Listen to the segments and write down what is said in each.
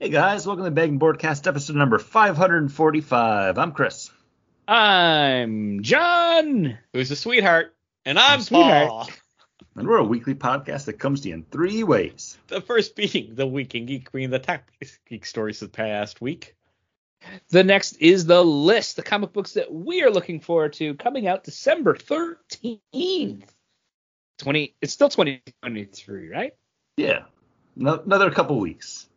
Hey guys, welcome to the Bagged and Boredcast episode number 545. I'm Chris. I'm John. Who's a sweetheart? And I'm Sweetheart. Paul. And we're a weekly podcast that comes to you in three ways. The first being the Week in Geek, being the top geek stories of the past week. The next is the list, the comic books that we are looking forward to coming out December 13th. 20 it's still 2023, right? Yeah, no, another couple weeks.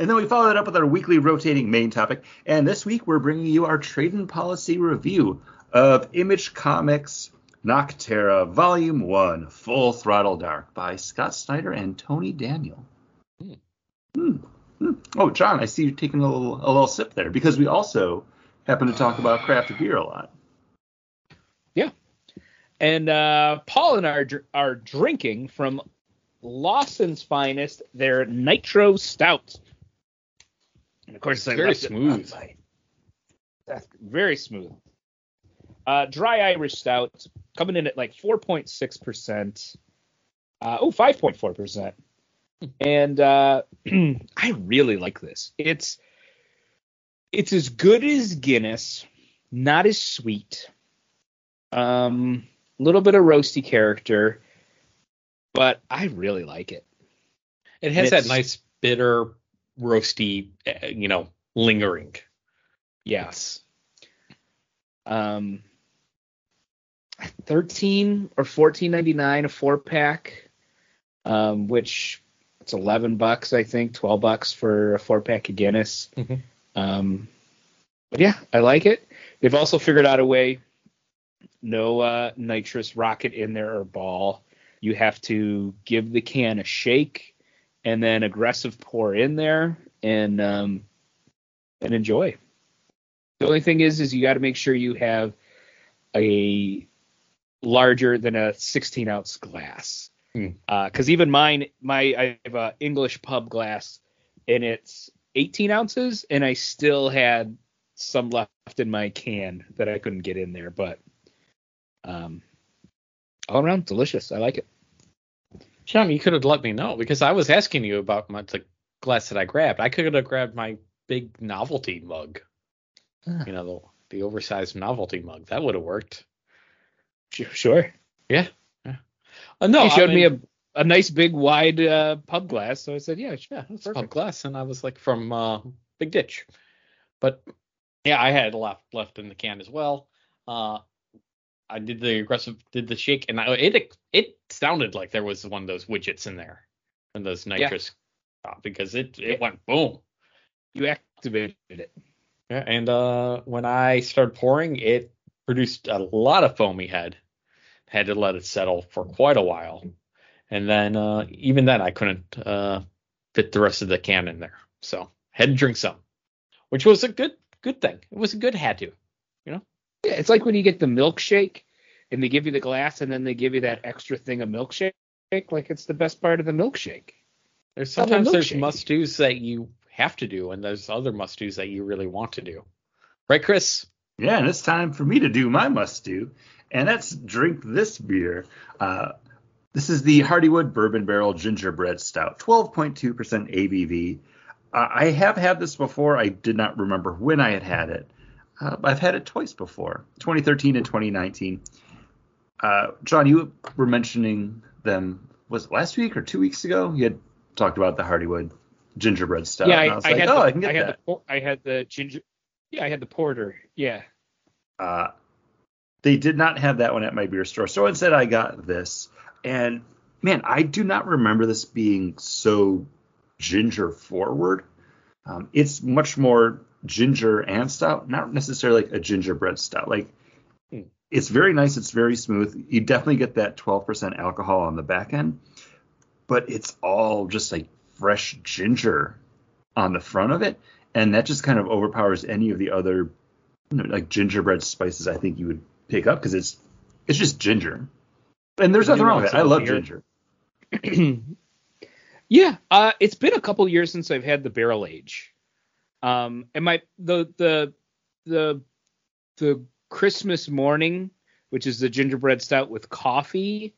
And then we follow that up with our weekly rotating main topic. And this week we're bringing you our Trade-In Policy review of Image Comics Nocterra Volume 1 Full Throttle Dark by Scott Snyder and Tony Daniel. Hmm. Hmm. Hmm. Oh, John, I see you taking a little, a little sip there because we also happen to talk about craft beer a lot. Yeah. And uh, Paul and I are, are drinking from Lawson's Finest, their Nitro Stout. And of course, I Very smooth. That's very smooth. Uh, dry Irish Stout coming in at like 4.6%. Uh, oh, 5.4%. And uh, I really like this. It's it's as good as Guinness, not as sweet. Um, a little bit of roasty character, but I really like it. It has that nice bitter, roasty, uh, you know, lingering. Yes. Um, thirteen or fourteen ninety nine a four pack, um, which it's eleven bucks I think, twelve bucks for a four pack of Guinness. Mhm. Um, but yeah, I like it. They've also figured out a way. No uh, nitrous rocket in there or ball. You have to give the can a shake and then aggressive pour in there and um, and enjoy. The only thing is, is you got to make sure you have a larger than a 16 ounce glass. Because even mine, my I have a English pub glass, and it's 18 ounces, and I still had some left in my can that I couldn't get in there. But um, all around delicious. I like it. John, you could have let me know because I was asking you about my, the glass that I grabbed. I could have grabbed my big novelty mug. Ah. You know, the, the oversized novelty mug. That would have worked. Sure. Yeah. yeah. Uh, no, he showed I me a a nice big wide uh, pub glass, so I said, yeah, sure. Yeah, it's perfect. pub glass, and I was like from uh, Big Ditch, but yeah, I had left left in the can as well. Uh, I did the aggressive, did the shake, and I, it it sounded like there was one of those widgets in there, and those nitrous, uh, because it it Yeah. went boom. You activated it. Yeah, and uh, when I started pouring, it produced a lot of foamy head. Had to let it settle for quite a while, and then uh, even then I couldn't uh, fit the rest of the can in there, so had to drink some, which was a good good thing. It was a good had to. Yeah, it's like when you get the milkshake and they give you the glass and then they give you that extra thing of milkshake. Like it's the best part of the milkshake. There's Double sometimes there's milkshake. must dos that you have to do, and there's other must dos that you really want to do. Right, Chris? Yeah, and it's time for me to do my must do, and that's drink this beer. Uh, this is the Hardywood Bourbon Barrel Gingerbread Stout, 12.2% ABV. Uh, I have had this before. I did not remember when I had had it. Uh, I've had it twice before, 2013 and 2019. Uh, John, you were mentioning them. Was it last week or two weeks ago? You had talked about the Hardywood Gingerbread stuff. yeah, and I, was I like, had oh, the, I can get I had that. the I had the ginger. Yeah, I had the porter. Yeah. Uh, they did not have that one at my beer store. So instead, I got this. And man, I do not remember this being so ginger forward. Um, it's much more ginger and stout, not necessarily like a gingerbread stout. Like Hmm. it's very nice. It's very smooth. You definitely get that 12% alcohol on the back end, but it's all just like fresh ginger on the front of it, and that just kind of overpowers any of the other you know, like gingerbread spices I think you would pick up because it's it's just ginger. And there's nothing wrong with it. I love some ginger. yeah, uh, it's been a couple years since I've had the barrel age. Um, and my the the the the Christmas morning, which is the gingerbread stout with coffee,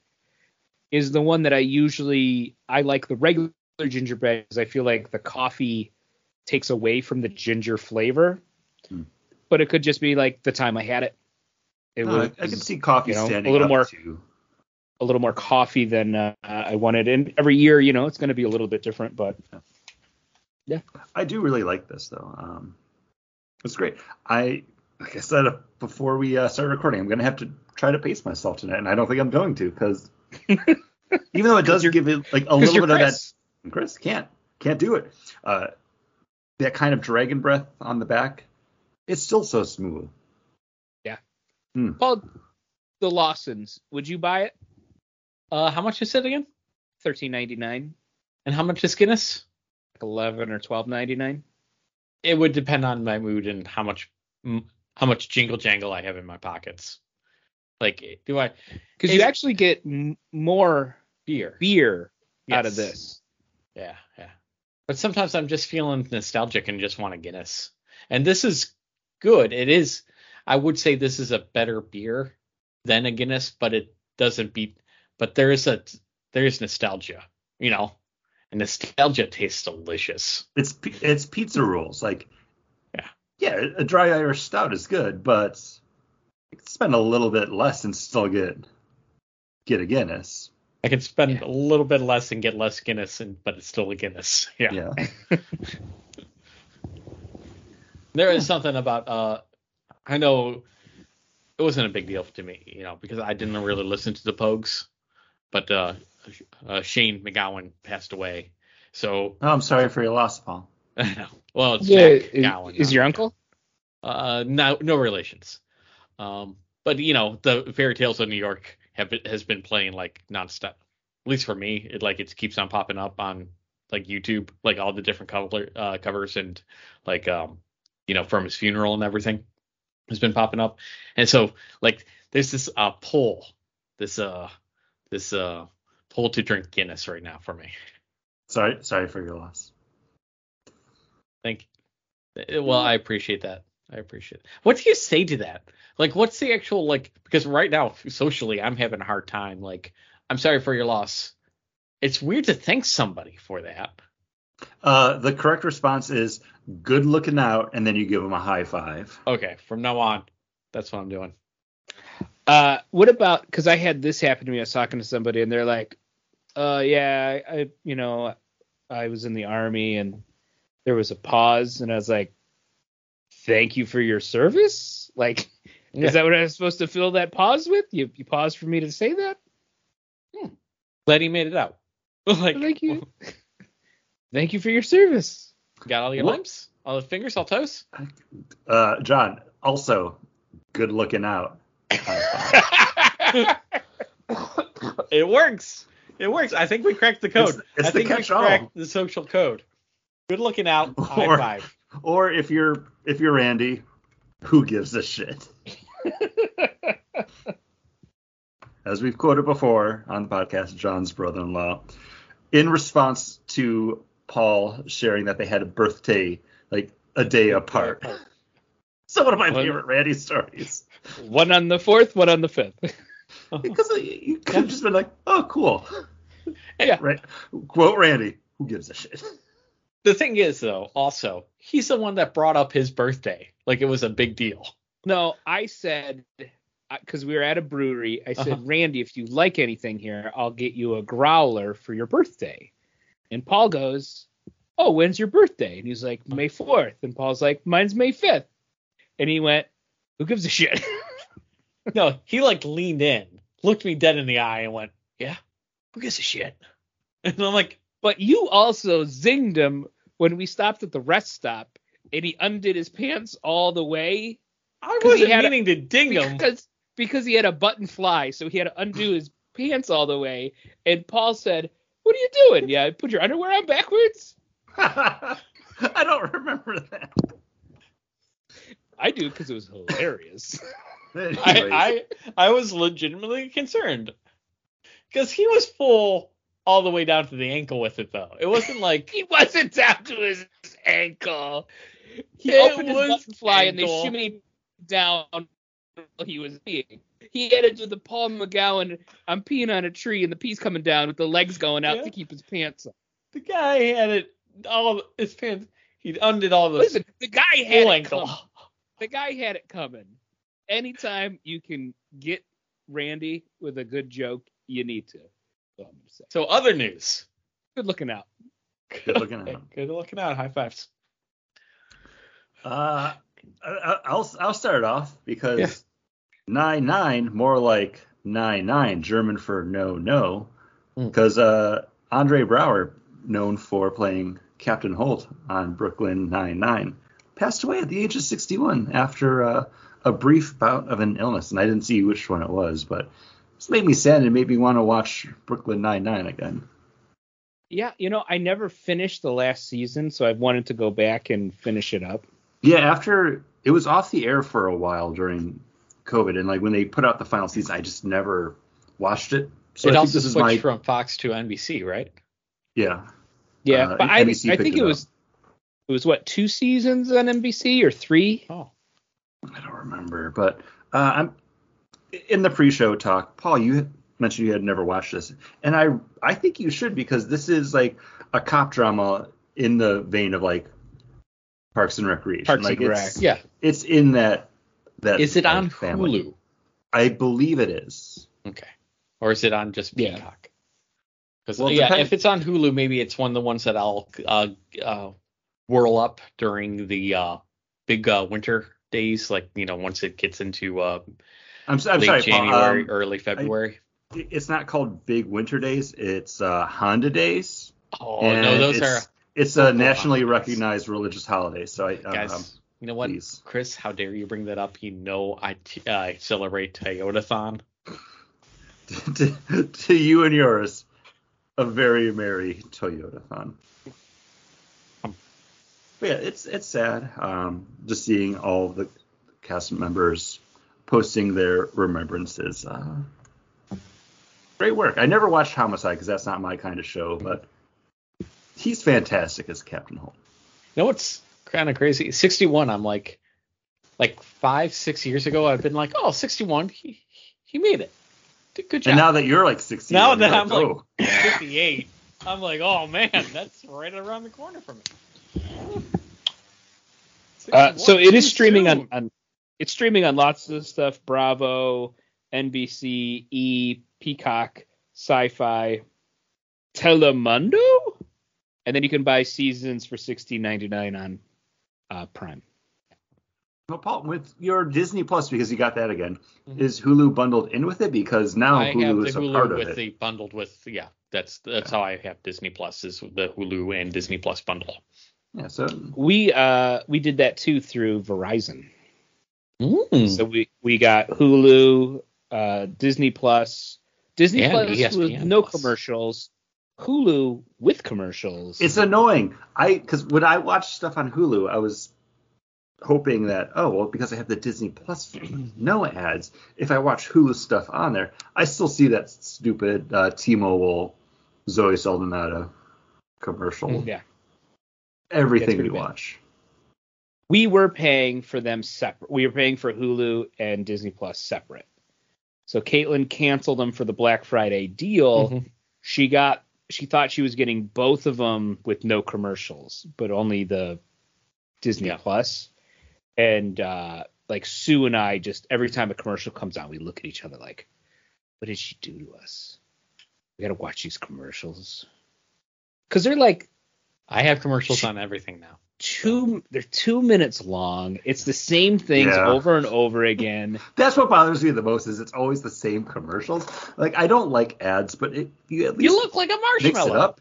is the one that I usually I like the regular gingerbread because I feel like the coffee takes away from the ginger flavor. Hmm. But it could just be like the time I had it. It No, I, was I can see coffee you know, a little more- to a little more coffee than uh, I wanted. And every year, you know, it's going to be a little bit different. But I do really like this though. Um, it's great. I like I said before we uh, started recording, I'm gonna have to try to pace myself tonight, and I don't think I'm going to because even though it does give it like a little bit Chris. of that, Chris can't can't do it. Uh, that kind of dragon breath on the back, it's still so smooth. Yeah. Paul, the Lawsons, would you buy it? Uh, how much is it again? Thirteen ninety nine, And how much is Guinness? Like eleven or twelve ninety nine. It would depend on my mood and how much how much jingle jangle I have in my pockets. Like, do I Because you actually get m- more beer? beer out of this. Yeah, yeah. But sometimes I'm just feeling nostalgic and just want a Guinness. And this is good. It is. I would say this is a better beer than a Guinness, but it doesn't beat. But there is a there is nostalgia, you know, nostalgia tastes delicious. It's it's pizza rules. Like Yeah. yeah, a dry Irish stout is good, but you can spend a little bit less and still get get a Guinness. I can spend Yeah. a little bit less and get less Guinness, and but it's still a Guinness. Yeah. Yeah. There is something about uh I know it wasn't a big deal to me, you know, because I didn't really listen to the Pogues, but uh, uh Shane MacGowan passed away. So Oh, I'm sorry for your loss, Paul. well it's Yeah, Jack is, McGowan. is your uncle? uh no no relations. Um but you know, the Fairy Tales of New York have been, has been playing like nonstop. At least for me, it like it keeps on popping up on like YouTube, like all the different cover uh, covers and like um you know from his funeral and everything has been popping up. And so like there's this uh pull, this uh this uh pull to drink Guinness right now for me. Sorry, sorry for your loss. Thank you. Well, I appreciate that. I appreciate it. What do you say to that? Like, what's the actual like? Because right now, socially, I'm having a hard time. Like, I'm sorry for your loss. It's weird to thank somebody for that. Uh, the correct response is good looking out, and then you give them a high five. Okay, from now on, that's what I'm doing. Uh, what about? Because I had this happen to me. I was talking to somebody, and they're like, "Uh, yeah, I, I, you know, I was in the army, and there was a pause, and I was like, thank you for your service. Like, Yeah. is that what I was supposed to fill that pause with? You, you paused for me to say that? Glad he made it out. like, Thank you. thank you for your service. got all your What? limbs, all the fingers, all toes. Uh, John, also good looking out. It works. It works. I think we cracked the code. It's- it's I the think we cracked the social code. Good looking out. High Or- five. or if you're if you're Randy, who gives a shit? As we've quoted before on the podcast, John's brother-in-law, in response to Paul sharing that they had a birthday like a day apart. So one of my Well- favorite Randy stories. one on the fourth, one on the fifth. Because you could have just been like, oh, cool. Yeah. Right. Quote Randy, who gives a shit? The thing is, though, also, he's the one that brought up his birthday. Like it was a big deal. No, I said because we were at a brewery. I said, Uh-huh. Randy, if you like anything here, I'll get you a growler for your birthday. And Paul goes, Oh, when's your birthday? And he's like, May fourth. And Paul's like, Mine's May fifth. And he went, Who gives a shit? No, he like leaned in, looked me dead in the eye, and went, "Yeah, who gives a shit?" And I'm like, but you also zinged him when we stopped at the rest stop, and he undid his pants all the way I 'Cause he wasn't had a- meaning to ding him. because because he had a button fly, so he had to undo his pants all the way. And Paul said, "What are you doing? Yeah, put your underwear on backwards." I don't remember that. I do because it was hilarious. I, I I was legitimately concerned because he was full all the way down to the ankle with it though. It wasn't like he wasn't down to his ankle. He It opened his was button fly and they ankle. shimmied down while he was peeing. He had to do the Paul McGowan, I'm peeing on a tree and the pee's coming down with the legs going out Yeah. to keep his pants up. the guy had it all his pants. He undid all those Listen, the guy had it ankle. coming. The guy had it coming. Anytime you can get Randy with a good joke, you need to. That's I'm say. So other news. Good looking out. Good looking at him. Good looking out. High fives. Uh, I, I'll I'll start off because Yeah. nine nine more like nine nine German for no no Hmm. because uh, Andre Braugher known for playing Captain Holt on Brooklyn Nine Nine passed away at the age of 61 after uh, a brief bout of an illness and I didn't see which one it was but this made me sad and made me want to watch Brooklyn Nine Nine again. Yeah, you know, I never finished the last season, so I've wanted to go back and finish it up. Yeah, after it was off the air for a while during COVID, and like when they put out the final season, I just never watched it. So it I think also this is switched my from Fox to NBC, right? yeah. Yeah, Uh, but I, I think it it was it was what two seasons on NBC or three? Oh. I don't remember, but uh, I'm in the pre-show talk. Paul, you mentioned you had never watched this, and I I think you should because this is like a cop drama in the vein of like Parks and Recreation. Parks like and it's, Rec. Yeah. it's in that that. Is it on family. Hulu? I believe it is. Okay. Or is it on just Yeah. Peacock? Because Well, yeah, if it's on Hulu, maybe it's one of the ones that I'll uh, uh, whirl up during the uh, big uh, winter days, like you know, once it gets into uh, I'm, I'm late sorry. January, um, early February. it's not called Big Winter Days. It's uh, Honda Days. oh and no, those it's, are It's a nationally recognized religious holiday. So I guys. um, you know what, please. Chris? How dare you bring that up? You know, I t- uh, celebrate Toyotathon. to, to you and yours, a very merry Toyota thon. Um, But yeah, it's it's sad. Um, just seeing all the cast members posting their remembrances. Uh, great work. I never watched Homicide because that's not my kind of show, but he's fantastic as Captain Holt. You know what's kind of crazy? 61. I'm like, like five, six years ago, I've been like, oh, 61. He he made it. Did Good job. And now that you're like 60, Now that I'm like oh. 58, I'm like, oh man, that's right around the corner from me. Uh, so it is streaming on, on it's streaming on lots of stuff bravo nbc e peacock sci-fi telemundo and then you can buy seasons for 16.99 on uh, prime Well, Paul, with your Disney Plus, because you got that again, Mhm. is Hulu bundled in with it? Because now I have Hulu the is a part Hulu of with it. the bundled with yeah. That's that's how I have Disney Plus is the Hulu and Disney Plus bundle. Yeah, so we uh we did that too through verizon Mm. so we we got hulu uh disney plus disney And plus ESPN with no Plus. commercials hulu with commercials it's annoying. I because when I watch stuff on Hulu, I was hoping that oh well because I have the Disney Plus no ads. If I watch Hulu stuff on there, I still see that stupid uh, T-Mobile Zoe Saldana commercial. yeah Everything we bad. watch. We were paying for them separate. We were paying for Hulu and Disney Plus separate. So Caitlin canceled them for the Black Friday deal. Mhm. She got she thought she was getting both of them with no commercials, but only the Disney Yeah. Plus. And uh like Sue and I just every time a commercial comes on, we look at each other like, what did she do to us? We gotta watch these commercials. Cause they're like I have commercials on everything now. Two they're two minutes long. It's the same things Yeah. over and over again. That's what bothers me the most is it's always the same commercials. Like I don't like ads, but it, you at least You look like a mix marshmallow. it up.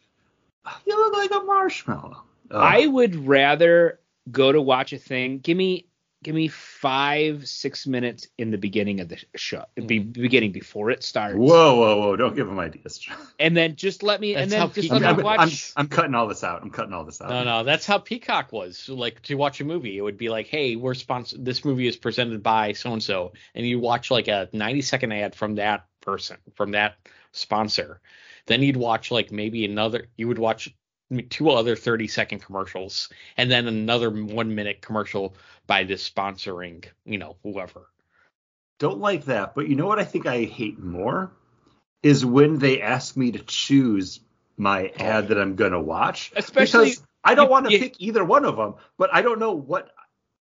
You look like a marshmallow. Ugh. I would rather go to watch a thing. Give me give me five, six minutes in the beginning of the show. Hmm. Be beginning before it starts. Whoa, whoa, whoa! Don't give them ideas. And then just let me and That's how then just people- let I'm, me I'm, watch I'm, I'm cutting all this out. I'm cutting all this out. No, no, that's how Peacock was. So, like to watch a movie, it would be like, "Hey, we're sponsored. This movie is presented by so and so," and you watch like a 90 second ad from that person, from that sponsor. Then you'd watch like maybe another. You would watch two other 30 second commercials, and then another one minute commercial by this sponsoring, you know, whoever. Don't like that. But you know what I think I hate more is when they ask me to choose my ad that I'm gonna watch. Especially- because I don't want to pick either one of them, but I don't know what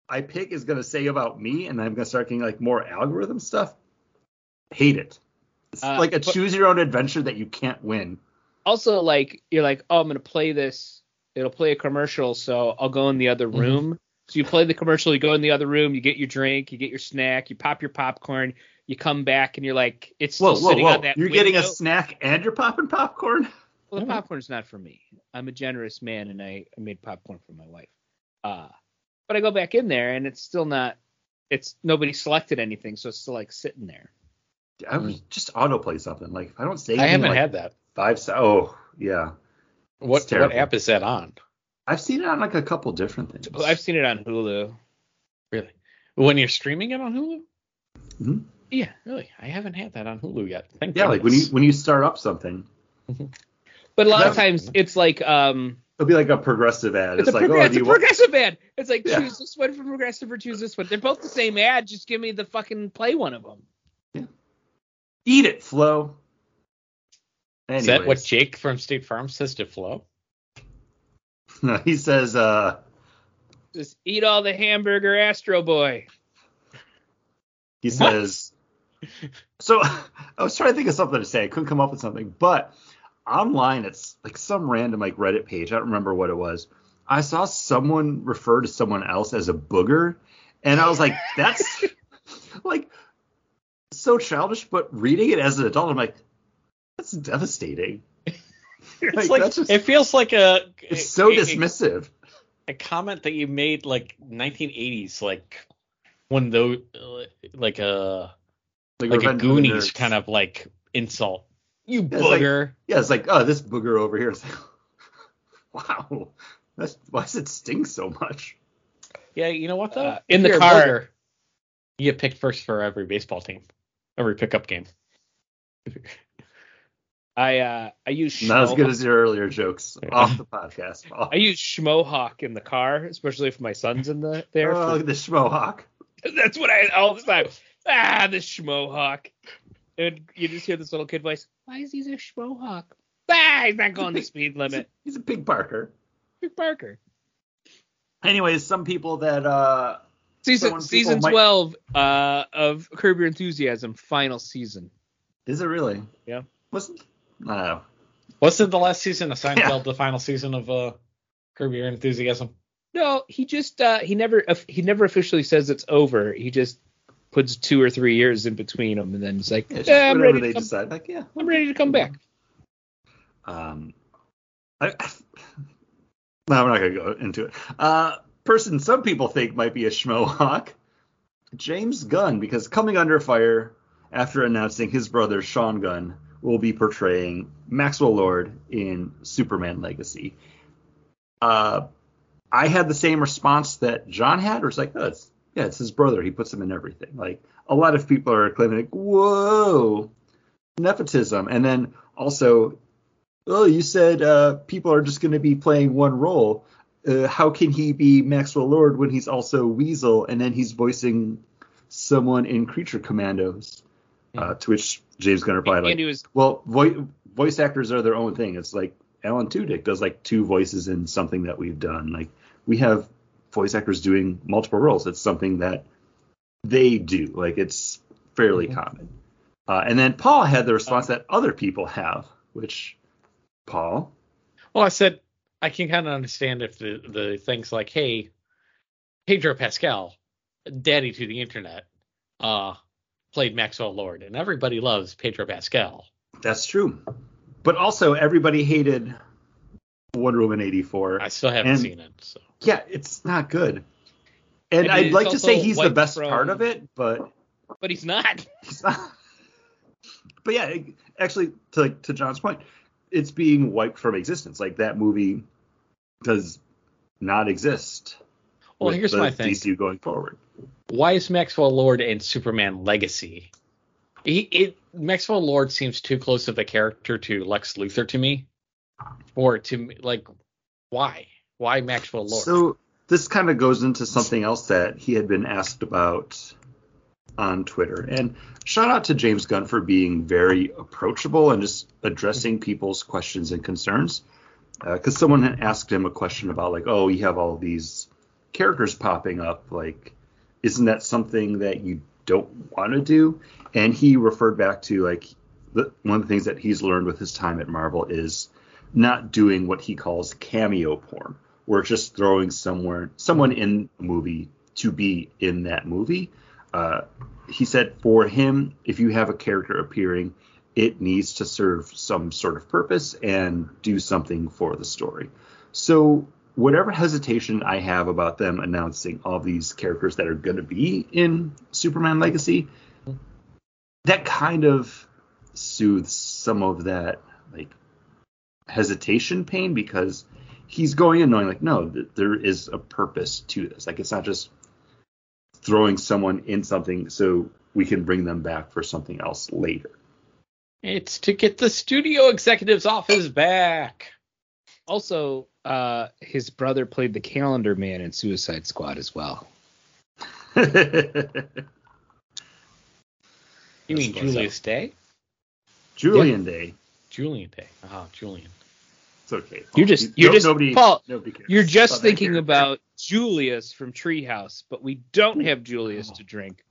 I pick is going to say about me, and I'm going to start getting like more algorithm stuff. Hate it. It's Uh, like a but- choose your own adventure that you can't win. Also, like you're like, oh, I'm gonna play this. It'll play a commercial, so I'll go in the other Mm-hmm. room. So you play the commercial, you go in the other room, you get your drink, you get your snack, you pop your popcorn, you come back, and you're like, it's still Whoa, whoa, sitting whoa! on that. You're getting a snack and you're popping popcorn. Well, the popcorn's not for me. I'm a generous man, and I, I made popcorn for my wife. Uh, but I go back in there, and it's still not. It's nobody selected anything, so it's still like sitting there. I was just autoplay something. Like if I don't say I haven't like had that. Five. Oh yeah, What what app is that on? I've seen it on like a couple different things. I've seen it on Hulu. Really? When you're streaming it on Hulu? Mhm. Yeah, really. I haven't had that on Hulu yet. Thank Yeah, like when you when you start up something, But a lot of times it's like um it'll be like a progressive ad. it's, It's, like, progr- oh, it's do a you want- progressive ad. It's like Yeah. choose this one from progressive or choose this one. They're both the same ad. Just give me the fucking play one of them. Yeah. eat it, Flo. Is that what Jake from State Farm says to Flo? No, he says, uh, Just eat all the hamburger, Astro Boy. he says, so I was trying to think of something to say. I couldn't come up with something, but online, it's like some random like Reddit page. I don't remember what it was. I saw someone refer to someone else as a booger, and I was like, that's like so childish. But reading it as an adult, I'm like, that's devastating. It's Like, like just- it feels like a It's so a- a- dismissive. a comment that you made like 1980s, like when those like a like a Revenge of the Goonies kind of like insult. You Yeah, it's like- booger. Yeah, it's like, oh, this booger over here. It's like, wow, that's why does it sting so much? yeah, you know what though? Uh, in the car- booger, you get picked first for every baseball team, every pickup game. I uh I use Not as good as your earlier jokes off the podcast. I use Schmohawk in the car, especially if my son's in the there. oh, for- the schmohawk. That's what I all the time. Ah, the Schmohawk. And you just hear this little kid voice. Why is he a Schmohawk? Ah, he's not going the speed He's a, limit. he's a pig barker. Big Parker. Anyways, some people that uh Season season might- twelve uh of Curb Your Enthusiasm, final season. is it really? Yeah. Wasn't I don't know. Wasn't the last season of Seinfeld Yeah. the final season of uh, Curb Your Enthusiasm? No, he just uh he never he never officially says it's over. He just puts two or three years in between them, and then it's like, Yeah, it's yeah, I'm ready. they To come, decide. Like, yeah. I'm ready to come back. Um, I, no, I'm not gonna go into it. Uh, person some people think might be a schmohawk, James Gunn, because coming under fire after announcing his brother Sean Gunn will be portraying Maxwell Lord in Superman Legacy. Uh, I had the same response that John had, where it's like, oh, it's, yeah, it's his brother. He puts him in everything. Like a lot of people are claiming, like, whoa, nepotism, and then also oh, you said uh, people are just going to be playing one role. Uh, how can he be Maxwell Lord when he's also Weasel and then he's voicing someone in Creature Commandos? Uh, to which James Gunn replied, like, was well, vo- voice actors are their own thing. It's like Alan Tudyk does like two voices in something that we've done. Like we have voice actors doing multiple roles. It's something that they do. Like it's fairly Mhm. common. Uh, and then Paul had the response that other people have, which Paul, Well, I said I can kind of understand if the the things like, hey, Pedro Pascal, daddy to the internet, uh, played Maxwell Lord, and everybody loves Pedro Pascal. that's true. But also everybody hated Wonder Woman 84. I still haven't And- seen it, so yeah, it's not good. And I'd it's like to say he's the best from- part of it, but but he's not. It's not- but yeah, it- actually, to to John's point, it's being wiped from existence. Like that movie does not exist. Well, here's my thing. DCU going forward. Why is Maxwell Lord in Superman Legacy? He, it Maxwell Lord seems too close of a character to Lex Luthor to me, or to like why? Why Maxwell Lord? So this kind of goes into something else that he had been asked about on Twitter. And shout out to James Gunn for being very approachable and just addressing people's questions and concerns. Uh, because someone had asked him a question about like, oh, you have all these characters popping up, like, isn't that something that you don't want to do? And he referred back to like the, one of the things that he's learned with his time at Marvel is not doing what he calls cameo porn, where it's just throwing somewhere someone in a movie to be in that movie. Uh, he said for him, if you have a character appearing, it needs to serve some sort of purpose and do something for the story. So whatever hesitation I have about them announcing all these characters that are going to be in Superman Legacy, that kind of soothes some of that like hesitation pain because he's going in knowing like no th- there is a purpose to this like it's not just throwing someone in something so we can bring them back for something else later It's to get the studio executives off his back. Also, uh, his brother played the Calendar Man in Suicide Squad as well. You mean That's what's Julius Day? Julian Day Julian Day. Ah, Julian. it's okay Paul. You're just- You- you're no- just- nobody, Paul, nobody cares You're just about thinking about Julius from Treehouse, but we don't have Julius to drink.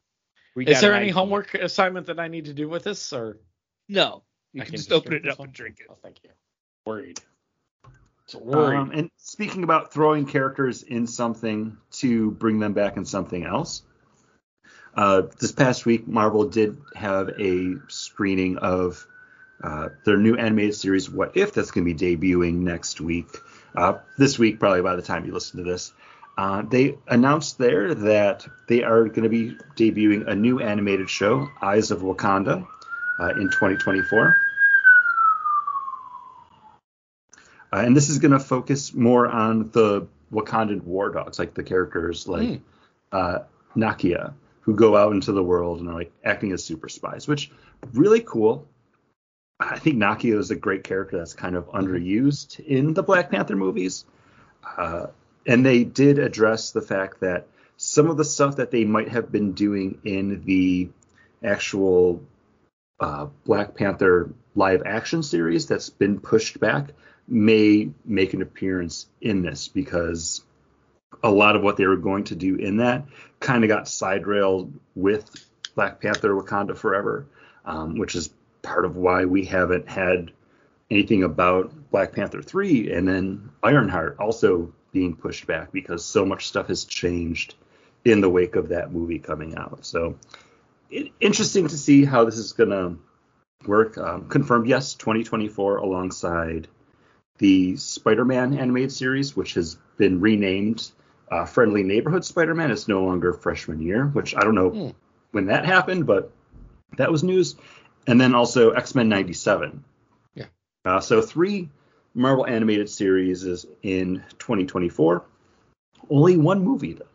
We Is there an any idea. homework assignment that I need to do with this, or No. You I can just open it up one? and drink it. Oh, thank you. Worried. Um, and speaking about throwing characters in something to bring them back in something else, uh, this past week Marvel did have a screening of uh, their new animated series What If that's going to be debuting next week. Uh, this week, probably by the time you listen to this. Uh, they announced there that they are going to be debuting a new animated show, Eyes of Wakanda, uh, in 2024. Uh, and this is going to focus more on the Wakandan war dogs, like the characters like Hmm. uh, Nakia, who go out into the world and are like acting as super spies, which really cool. I think Nakia is a great character that's kind of underused in the Black Panther movies. Uh, and they did address the fact that some of the stuff that they might have been doing in the actual uh, Black Panther live action series that's been pushed back may make an appearance in this because a lot of what they were going to do in that kind of got side railed with Black Panther Wakanda Forever, um, which is part of why we haven't had anything about Black Panther 3 and then Ironheart also being pushed back because so much stuff has changed in the wake of that movie coming out. So it, interesting to see how this is going to work. Um, confirmed, yes, 2024 alongside the Spider-Man animated series, which has been renamed uh, Friendly Neighborhood Spider-Man. It's no longer freshman year, which I don't know Hmm. when that happened, but that was news. And then also X-Men 97. Yeah. Uh, so three Marvel animated series is in 2024. Only one movie though,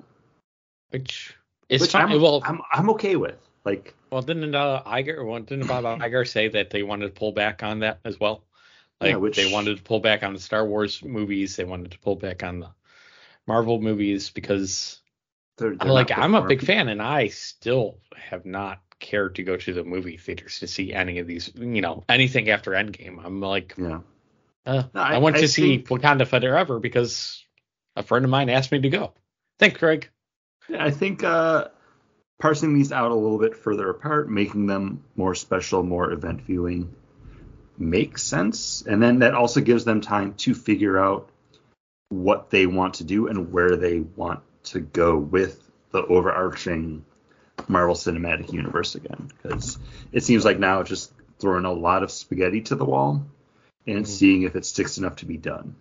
which is which fine. I'm, well, I'm I'm okay with. Like well, didn't uh, Iger, well, didn't Bob Iger say that they wanted to pull back on that as well? Like Yeah, which- they wanted to pull back on the Star Wars movies. They wanted to pull back on the Marvel movies because they're, they're I'm like I'm a big fan, and I still have not cared to go to the movie theaters to see any of these. You know, anything after Endgame. I'm like, Yeah. uh, No, I, I- went I to see think- Wakanda Forever because a friend of mine asked me to go. Thanks, Craig. Yeah, I think uh, parsing these out a little bit further apart, making them more special, more event viewing, makes sense. And then that also gives them time to figure out what they want to do and where they want to go with the overarching Marvel Cinematic Universe again. Because it seems like now it's just throwing a lot of spaghetti to the wall and Mhm. seeing if it sticks enough to be done.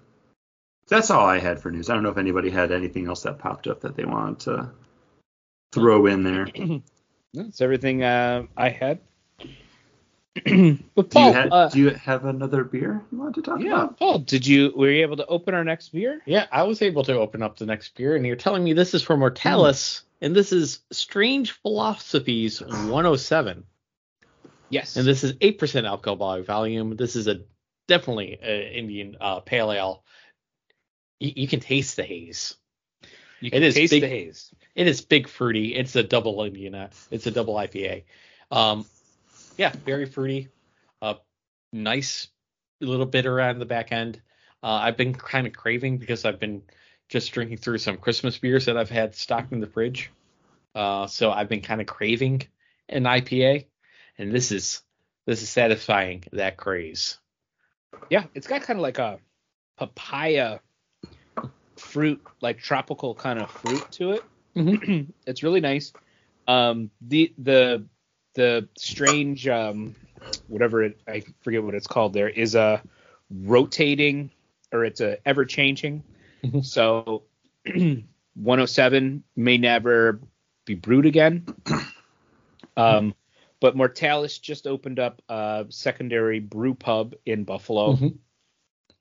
That's all I had for news. I don't know if anybody had anything else that popped up that they wanted to throw in there. That's everything uh, I had. but Do Paul, you, ha- uh, do you have another beer you want to talk yeah, about? Paul, did you were you able to open our next beer? Yeah, I was able to open up the next beer, and you're telling me this is from Mortalis, and this is Strange Philosophies 107, Yes. and this is 8% alcohol by volume. This is a definitely a Indian uh, pale ale. You, you can taste the haze. you can is taste big- the haze. It is big fruity. It's a double Indian. uh, It's a double IPA. Um, yeah, very fruity. Uh, nice little bitter on the back end. Uh, I've been kind of craving because I've been just drinking through some Christmas beers that I've had stocked in the fridge. Uh, so I've been kind of craving an IPA, and this is this is satisfying that craze. Yeah, it's got kind of like a papaya fruit, like tropical kind of fruit to it. Mhm. it's really nice. Um, the the the strange um, whatever it I forget what it's called. There is a rotating or it's a ever changing. Mhm. So 107 may never be brewed again. Um, but Mortalis just opened up a secondary brew pub in Buffalo. Mhm.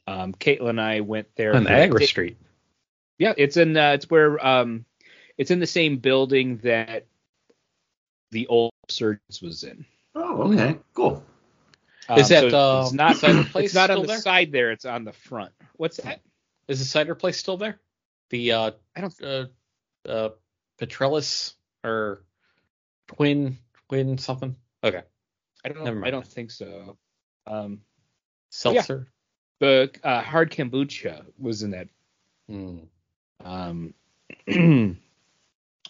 Um, Caitlin and I went there. On for- Agra Street. Yeah, it's in uh, it's where um it's in the same building that the old Surgeons was in. Oh, okay, cool. Is Um, that, so uh, it's not cider place it's not on the there? side there, it's on the front. What's that? Is the cider place still there? The uh, I don't uh, uh, Petrellus or Twin Twin something? Okay, I don't Never mind. I don't think so. Um seltzer. the uh, hard kombucha was in that Hmm. Um,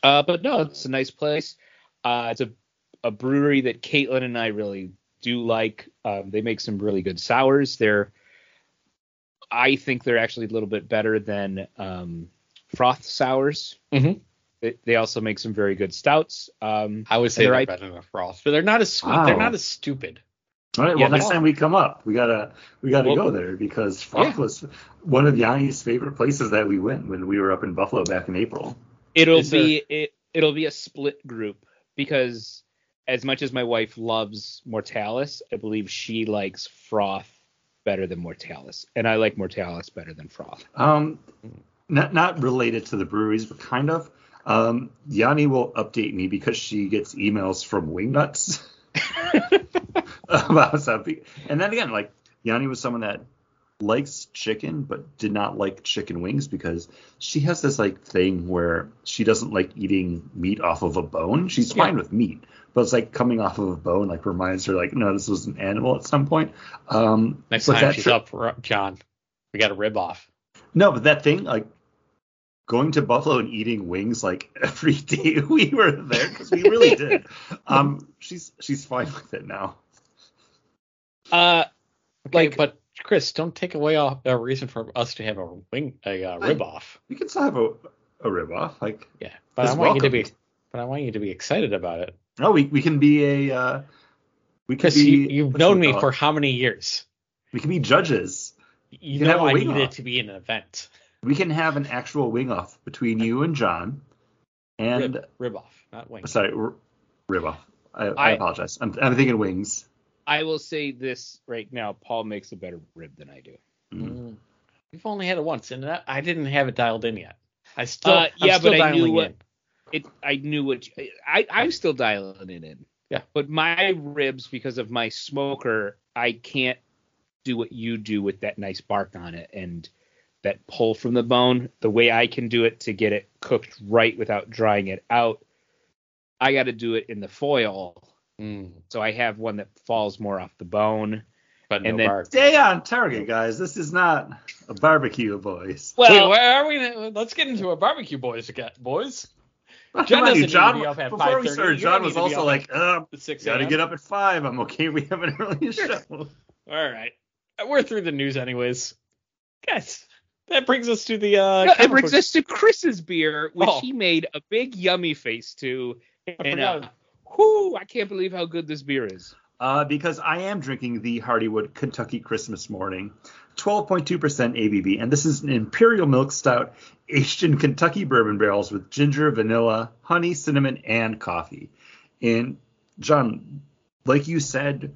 uh, but no, it's a nice place. Uh, it's a a brewery that Caitlin and I really do like. Um, they make some really good sours. They're, I think they're actually a little bit better than um, Froth sours. Mhm. They, they also make some very good stouts. Um, I would say they're they're better than a Froth, but they're not as sweet. They're not as stupid. All right. Yeah, Well, next time we come up, we gotta we gotta Well- go there because Froth Yeah. was one of Yanni's favorite places that we went when we were up in Buffalo back in April. it'll Is there- be it, it'll be a split group because as much as my wife loves Mortalis, I believe she likes Froth better than Mortalis, and I like Mortalis better than Froth. Um, not not related to the breweries, but kind of. Um, Yanni will update me because she gets emails from Wingnuts about something. And then again, like Yanni was someone that likes chicken but did not like chicken wings because she has this like thing where she doesn't like eating meat off of a bone. She's Yeah. fine with meat, but it's like coming off of a bone like reminds her like no, this was an animal at some point. Um, Next but time that she's tri- up, for, John, we got a rib off. no, but that thing, like going to Buffalo and eating wings like every day we were there because we really did. Um, she's she's fine with it now. Uh, Okay, Like- but Chris, don't take away a, a reason for us to have a wing a uh, rib off. We can still have a, a rib off. Like, Yeah, but I want you to be, but I want you to be excited about it. no, we we can be a uh, we can be. you, you've known me for how many years? We can be judges. You can have know a I wing need it to be an event. We can have an actual wing off between you and John. And Rib, rib off, not wing. sorry, r- rib off. I, I, I- apologize. I'm, I'm thinking wings. I will say this right now: Paul makes a better rib than I do. Mm. We've only had it once, and that, I didn't have it dialed in yet. I still, Uh, I'm yeah, still but I knew what- in. It, I knew what you- I, I'm still dialing it in. Yeah. But my ribs, because of my smoker, I can't do what you do with that nice bark on it and that pull from the bone. The way I can do it to get it cooked right without drying it out, I got to do it in the foil. Mm, So I have one that falls more off the bone. but no And then- bark. Stay on target, guys. This is not a barbecue, boys. Wait, Well, where are we? Let's get into a barbecue, boys. Boys. John doesn't you. need to John, be up at before we 5:30. started, John was need to be also like, uh, The six. gotta get up at five. I'm okay. We have an early show. All right, we're through the news, anyways. Guys, that brings us to the. uh No, it brings us to Chris's beer, which Oh. he made a big yummy face to. I And forgot. uh, whoo, I can't believe how good this beer is. Uh, because I am drinking the Hardywood Kentucky Christmas Morning, 12.2% ABV, and this is an imperial milk stout aged in Kentucky bourbon barrels with ginger, vanilla, honey, cinnamon, and coffee. And John, like you said,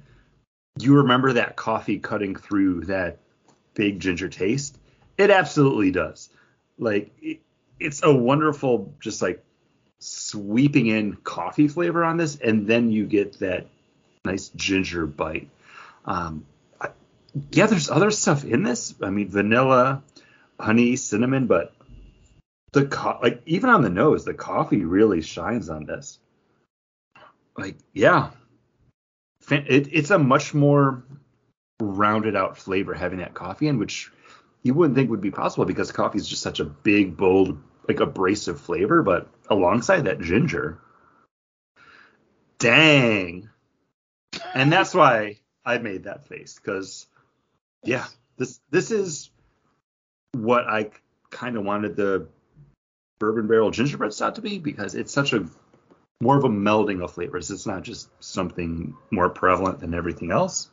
you remember that coffee cutting through that big ginger taste. It absolutely does. Like it, it's a wonderful, just like sweeping in coffee flavor on this, and then you get that nice ginger bite. Um, I, yeah, there's other stuff in this. I mean, vanilla, honey, cinnamon, but the co- like even on the nose, the coffee really shines on this. Like, yeah, it, it's a much more rounded out flavor having that coffee in, which you wouldn't think would be possible because coffee is just such a big, bold, like abrasive flavor, but alongside that ginger, dang. And that's why I made that face because, yeah, this this is what I kind of wanted the bourbon barrel gingerbread stout to be because it's such a more of a melding of flavors. It's not just something more prevalent than everything else.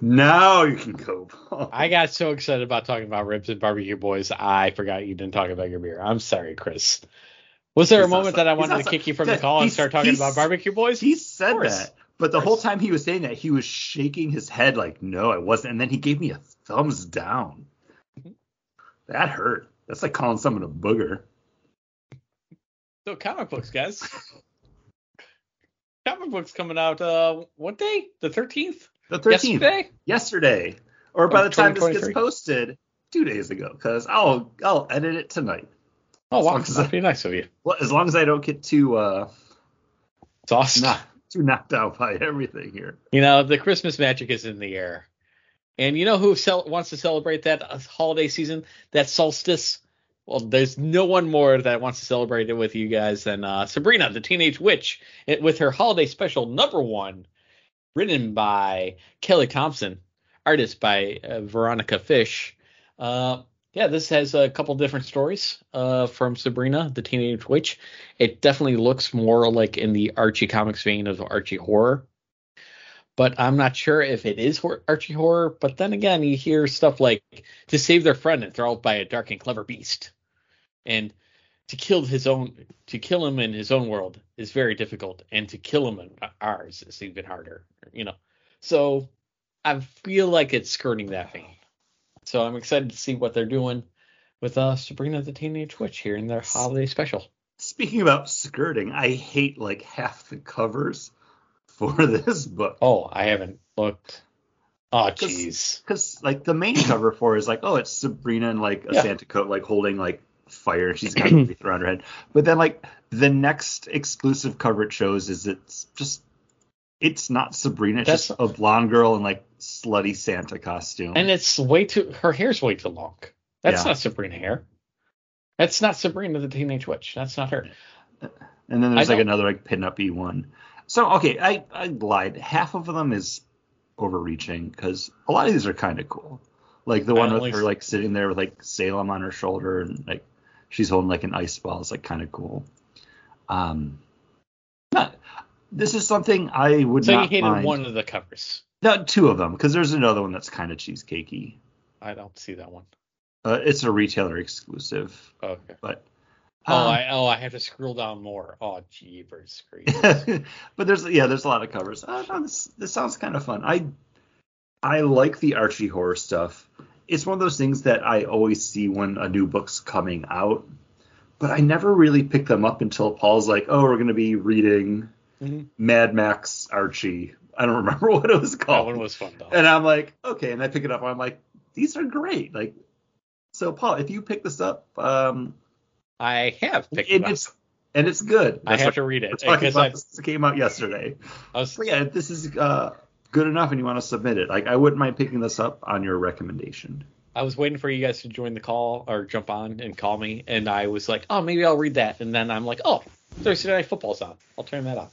Now you can go. I got so excited about talking about ribs and barbecue boys, I forgot you didn't talk about your beer. I'm sorry, Chris. Was there He's a moment that I wanted to kick you from the call and start talking about barbecue boys? He said that, but the whole time he was saying that, he was shaking his head like, "No, I wasn't," and then he gave me a thumbs down. Mm-hmm. That hurt. That's like calling someone a booger. So comic books, guys. comic books coming out uh what day? The 13th? The 13th, Yesterday? yesterday, or by Of the time this gets posted, two days ago, because I'll I'll edit it tonight. Oh wow, that'd be nice of you. Well, as long as I don't get too uh awesome. not too knocked out by everything here. You know, the Christmas magic is in the air. And you know who cel- wants to celebrate that uh, holiday season, that solstice? Well, there's no one more that wants to celebrate it with you guys than uh, Sabrina, the Teenage Witch, it, with her holiday special number one, written by Kelly Thompson, artist by uh, Veronica Fish. Uh, yeah, this has a couple different stories uh, from Sabrina, the Teenage Witch. It definitely looks more like in the Archie comics vein of Archie horror but I'm not sure if it is Archie horror. But then again, you hear stuff like to save their friend out by a dark and clever beast, and to kill his own to kill him in his own world is very difficult, and to kill him in ours is even harder. You know, so I feel like it's skirting that vein. So I'm excited to see what they're doing with uh, Sabrina the Teenage Witch here in their holiday special. Speaking about skirting, I hate like half the covers for this book. Oh, I haven't looked. Oh, jeez. Because like the main cover for is like, oh, it's Sabrina in like a Yeah. Santa coat, like holding like fire. She's got a wreath around her head. But then like the next exclusive cover it shows is it's just it's not Sabrina. It's That's- just a blonde girl in like slutty Santa costume. And it's way too. Her hair's way too long. That's Yeah. not Sabrina hair. That's not Sabrina the Teenage Witch. That's not her. And then there's I like another like pinup-y one. So okay, I, I lied. Half of them is overreaching because a lot of these are kind of cool. Like the one with her like sitting there with like Salem on her shoulder and like she's holding like an ice ball is like kind of cool. Um, not this is something I would not like. So you hated mind. one of the covers. No, two of them because there's another one that's kind of cheesecakey. I don't see that one. Uh, it's a retailer exclusive, Okay. but Oh, um, I oh I have to scroll down more. Oh, jeepers, but there's yeah, there's a lot of covers. Uh, no, this this sounds kind of fun. I I like the Archie horror stuff. It's one of those things that I always see when a new book's coming out, but I never really pick them up until Paul's like, "Oh, we're gonna be reading Mhm. Mad Max Archie." I don't remember what it was called. that one was fun though. and I'm like, okay, and I pick it up. and I'm like, these are great. Like, so Paul, if you pick this up, um, I have picked and it up. it's and it's good. I have to read we're it talking about I, this came out yesterday. I was yeah, if this is uh, good enough and you want to submit it, like I wouldn't mind picking this up on your recommendation. I was waiting for you guys to join the call or jump on and call me, and I was like, oh, maybe I'll read that, and then I'm like, oh, Thursday night football's on. I'll turn that on.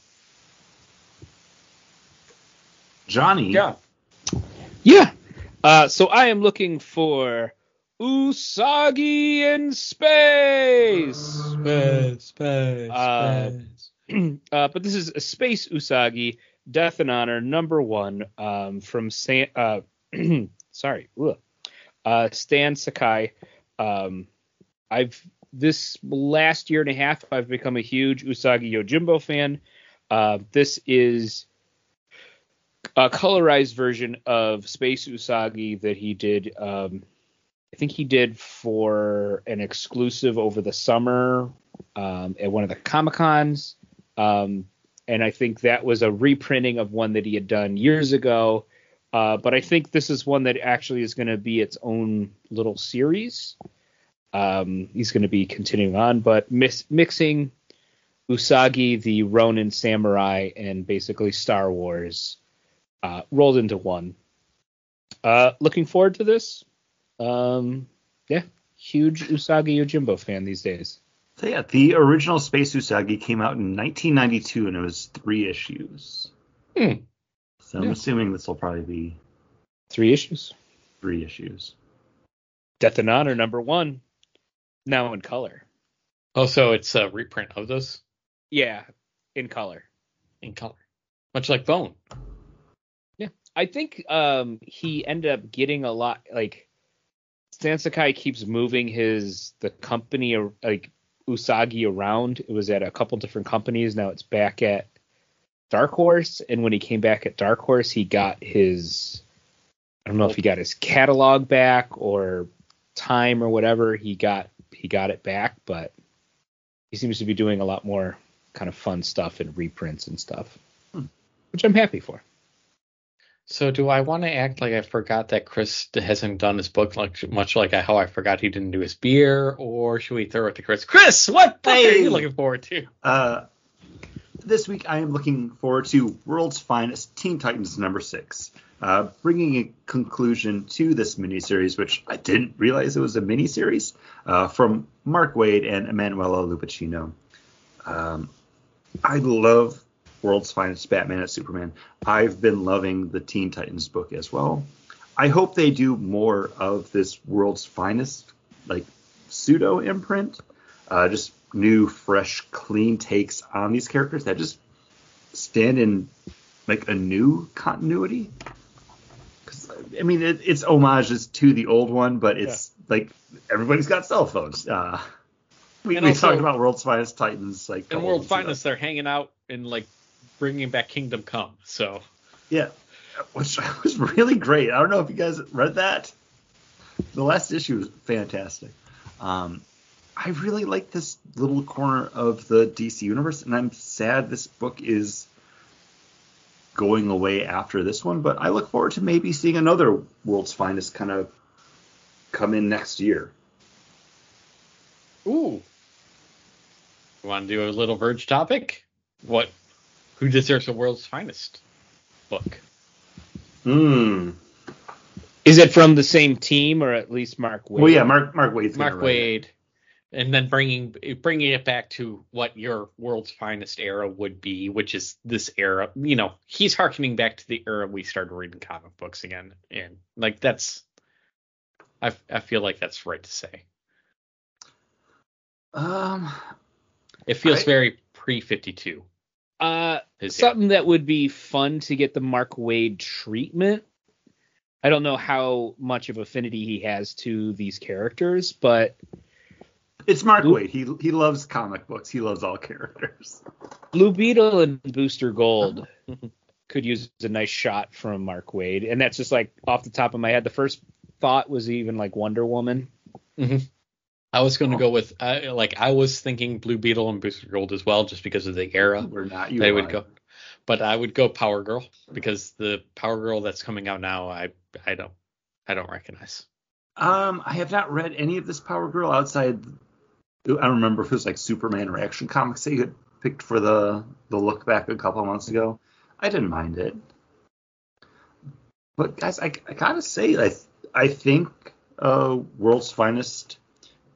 Johnny, Yeah. Yeah. Uh, so I am looking for Usagi in space. Space, space, Uh, uh, but this is a Space Usagi, Death and Honor, number one, um, from San, uh, sorry, ugh. uh, Stan Sakai. Um, I've this last year and a half, I've become a huge Usagi Yojimbo fan. Uh, this is a colorized version of Space Usagi that he did. Um, I think he did for an exclusive over the summer um, at one of the Comic Cons. Um, and I think that was a reprinting of one that he had done years ago. Uh, but I think this is one that actually is going to be its own little series. Um, he's going to be continuing on, but mis- mixing Usagi, the Ronin samurai, and basically Star Wars uh, rolled into one. Uh, looking forward to this. Um, yeah, huge Usagi Yojimbo fan these days. So yeah, the original Space Usagi came out in 1992 and it was three issues. Hmm. So I'm Yeah. assuming this will probably be Three issues. three issues. Death and Honor number one, now in color. Oh, so it's a reprint of those Yeah, in color. in color, much like Bone. I think um he ended up getting a lot like Stan Sakai keeps moving his the company like Usagi around. It was at a couple different companies. Now it's back at Dark Horse. And when he came back at Dark Horse, he got his I don't know if he got his catalog back or time or whatever. He got he got it back, but he seems to be doing a lot more kind of fun stuff and reprints and stuff, Hmm. which I'm happy for. So do I want to act like I forgot that Chris hasn't done his book, like much like how I forgot he didn't do his beer, or should we throw it to Chris? Chris, what book are you looking forward to? Uh, this week I am looking forward to World's Finest Teen Titans number six, uh, bringing a conclusion to this miniseries, which I didn't realize it was a miniseries, uh, from Mark Waid and Emanuela Lupacchino. Um, I love World's Finest Batman and Superman. I've been loving the Teen Titans book as well. I hope they do more of this World's Finest, like pseudo imprint, uh, just new, fresh, clean takes on these characters that just stand in like a new continuity. Because I mean, it, it's homages to the old one, but it's like everybody's got cell phones. Uh, we, we also- talked about World's Finest Titans like a In couple ago. Finest, they're hanging out in like bringing back Kingdom Come. So Yeah, which was really great. I don't know if you guys read that. The last issue was fantastic. Um, I really like this little corner of the DC universe, and I'm sad this book is going away after this one. But I look forward to maybe seeing another World's Finest kind of come in next year. Ooh. You want to do a little Verge topic? What? Who deserves the world's finest book? Hmm. Is it from the same team or at least Mark Waid? Well, yeah, Mark Mark Waid's Mark write it. Waid, and then bringing bringing it back to what your world's finest era would be, which is this era. You know, he's harkening back to the era we started reading comic books again, and like that's, I I feel like that's right to say. Um, It feels I- very pre fifty two. Uh, His era. something that would be fun to get the Mark Waid treatment. I don't know how much of affinity he has to these characters, but it's Mark Oop. Waid. He he loves comic books. He loves all characters. Blue Beetle and Booster Gold could use a nice shot from Mark Waid, and that's just like off the top of my head. The first thought was even like Wonder Woman. I was going to go with uh, like I was thinking Blue Beetle and Booster Gold as well, just because of the era. We're not you. they would go. But I would go Power Girl because the Power Girl that's coming out now, I I don't I don't recognize. Um, I have not read any of this Power Girl outside. I don't remember if it was like Superman or Action Comics that you had picked for the the look back a couple months ago. I didn't mind it, but guys, I, I gotta say, I I think uh, World's Finest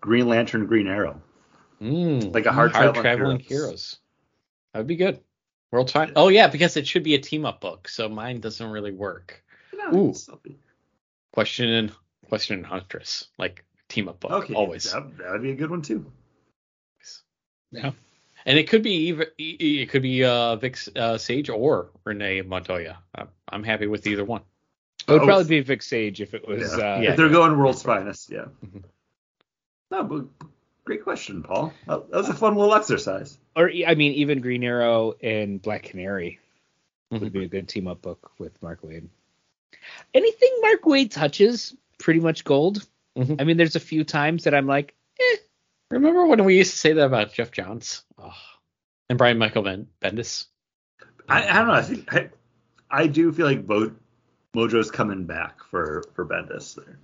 Green Lantern, Green Arrow. Mm, Like a hard traveling traveling heroes. heroes. That would be good. World's fine. Oh yeah, because it should be a team up book, so mine doesn't really work. Yeah, Ooh. Question and question and Huntress, like team up book, Okay, always. That, that would be a good one too. Yeah. And it could be even it could be uh Vic uh, Sage or Renee Montoya. I'm, I'm happy with either one. It would Oh, probably be Vic Sage if it was. yeah. Uh, Yeah. if they're going World's Finest, yeah. Mhm. No, but great question, Paul. That that was a fun little exercise. Or I mean, even Green Arrow and Black Canary Mhm. would be a good team up book with Mark Waid. Anything Mark Waid touches, pretty much gold. Mhm. I mean, there's a few times that I'm like, eh, Remember when we used to say that about Geoff Johns? Oh. And Brian Michael ben- Bendis? I, I don't know. I think I, I do feel like Bo, Mojo's coming back for for Bendis there.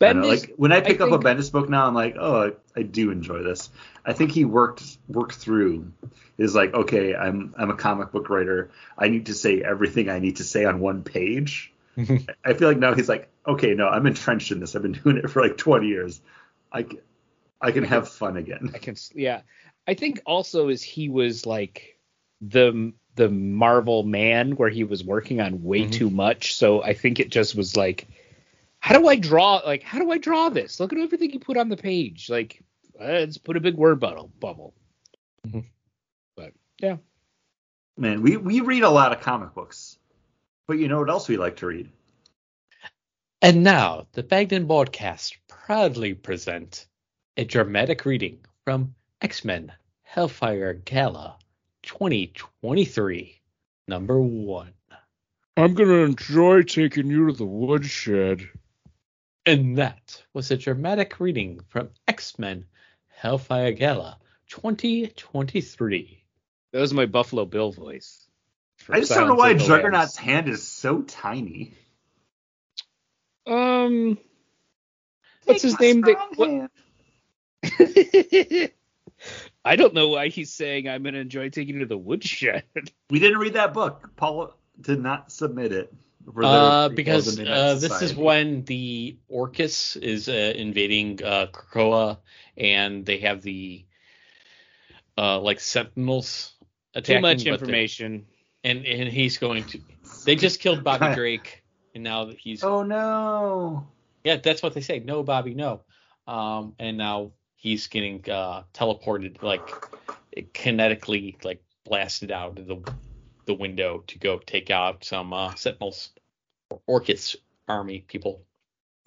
I Bendis. like when I pick I up a think- Bendis book now, I'm like, oh, I, I do enjoy this. I think he worked worked through is like, okay, I'm I'm a comic book writer. I need to say everything I need to say on one page. I feel like now he's like, okay, no, I'm entrenched in this. I've been doing it for like 20 years. I can have fun again. I can yeah. I think also is he was like the the Marvel man where he was working on way Mhm. too much. So I think it just was like how do I draw like how do I draw this? Look at everything you put on the page. Like let's put a big word bubble bubble. Mhm. But yeah. Man, we, we read a lot of comic books. But you know what else we like to read? And now, the Bagged and Boredcast proudly present a dramatic reading from X-Men Hellfire Gala 2023, number one. I'm gonna enjoy taking you to the woodshed. And that was a dramatic reading from X-Men Hellfire Gala 2023. That was my Buffalo Bill voice. I just don't know why of the Juggernaut's hand is so tiny. Lambs. Um What's Take his name that- what- I don't know why he's saying I'm gonna enjoy taking you to the woodshed. We didn't read that book. Paul did not submit it. For the Uh, because uh, this is when the Orchis is uh, invading uh, Krakoa, and they have the uh, like Sentinels attacking. Too much information. and and he's going to. They just killed Bobby Drake, and now that he's Oh no. yeah, that's what they say. No, Bobby, no. Um, and now he's getting uh, teleported, like kinetically, like blasted out of the the window to go take out some uh, Sentinels, or Orchis army people.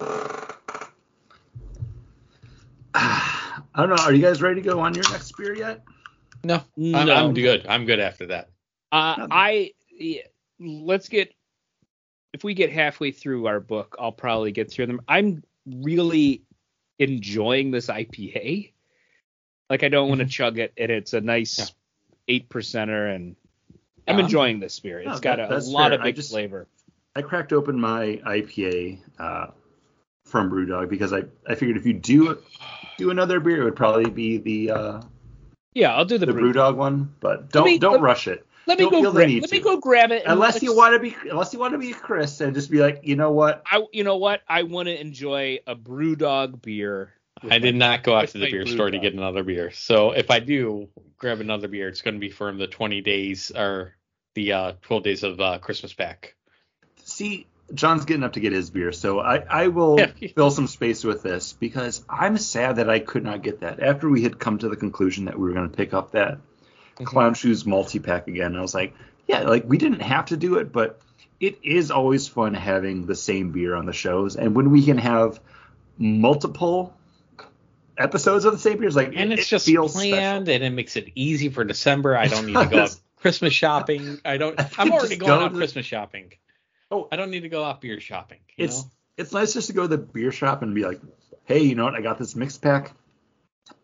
I don't know. Are you guys ready to go on your next beer yet? No, I'm, No. I'm good. I'm good after that. Uh, I yeah, let's get if we get halfway through our book, I'll probably get through them. I'm really enjoying this IPA. Like I don't want to Mm-hmm. chug it, and it's a nice Yeah. eight percenter, and I'm enjoying this beer. It's No, got that- a, that's lot fair. of big just- flavor. I cracked open my IPA uh, from BrewDog because I, I figured if you do do another beer, it would probably be the uh, Yeah, I'll do the, the brew. BrewDog one. But don't me- don't let- rush it. Let me don't go. feel the Gra- need let me go grab it. Unless you want to be unless you want to be Chris and just be like, you know what? I, you know what? I want to enjoy a BrewDog beer. I my- did not go out to the beer brew store to get another beer. So if I do grab another beer, it's going to be from the 20 days or the uh, 12 days of uh, Christmas pack. See, John's getting up to get his beer, so I, I will fill some space with this because I'm sad that I could not get that. After we had come to the conclusion that we were going to pick up that Mhm. Clown Shoes multi pack again, I was like, yeah, like we didn't have to do it, but it is always fun having the same beer on the shows, and when we can have multiple episodes of the same beers, like And it, it's it just feels planned, and it makes it easy for December. I don't need to go. Christmas shopping. I don't. I I'm already going go to Christmas shopping. Oh. I don't need to go out beer shopping. It's know? it's nice just to go to the beer shop and be like, hey, you know what? I got this mixed pack.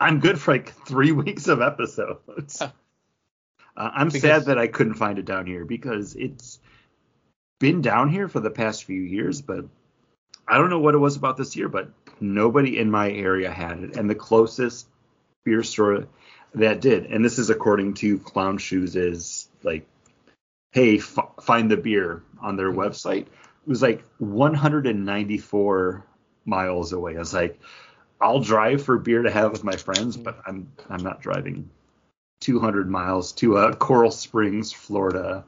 I'm good for like three weeks of episodes. Uh, I'm Because- sad that I couldn't find it down here because it's been down here for the past few years, but I don't know what it was about this year, but nobody in my area had it, and the closest beer store that did, and this is according to Clown Shoes, is like, hey, f- find the beer on their Mhm. website. It was like 194 miles away. I was like, I'll drive for beer to have with my friends, but I'm I'm not driving 200 miles to uh, Coral Springs, Florida.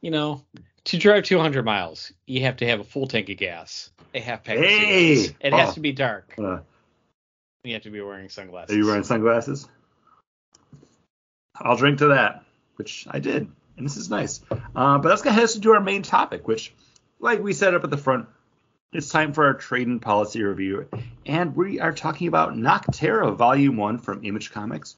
You know, to drive 200 miles, you have to have a full tank of gas, a half pack Hey! of. It has Oh. to be dark. Uh, You have to be wearing sunglasses. are you wearing sunglasses? I'll drink to that, which I did, and this is nice. Uh, but that's gonna head us into our main topic, which, like we set up at the front, it's time for our Trade-In Policy review, and we are talking about Nocterra Volume One from Image Comics,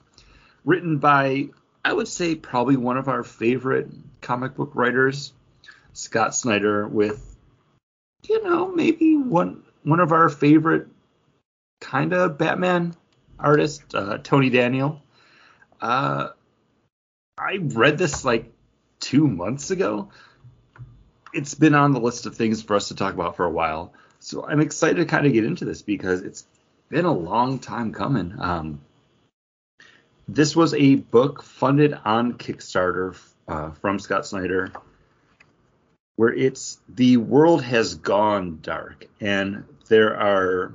written by I would say probably one of our favorite comic book writers, Scott Snyder, with you know maybe one one of our favorite kind of Batman artist, uh, Tony Daniel. Uh, I read this like two months ago. It's been on the list of things for us to talk about for a while, so I'm excited to kind of get into this because it's been a long time coming. Um, this was a book funded on Kickstarter uh, from Scott Snyder where it's the world has gone dark and there are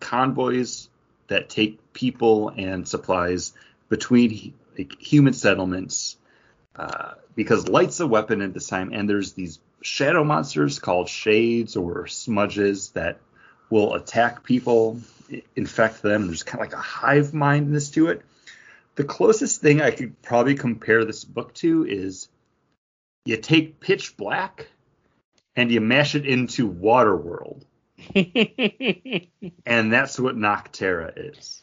convoys that take people and supplies between like, human settlements uh, because light's a weapon at this time, and there's these shadow monsters called shades or smudges that will attack people, infect them. There's kind of like a hive mindness to it. The closest thing I could probably compare this book to is you take pitch black and you mash it into Waterworld. and that's what Nocterra is.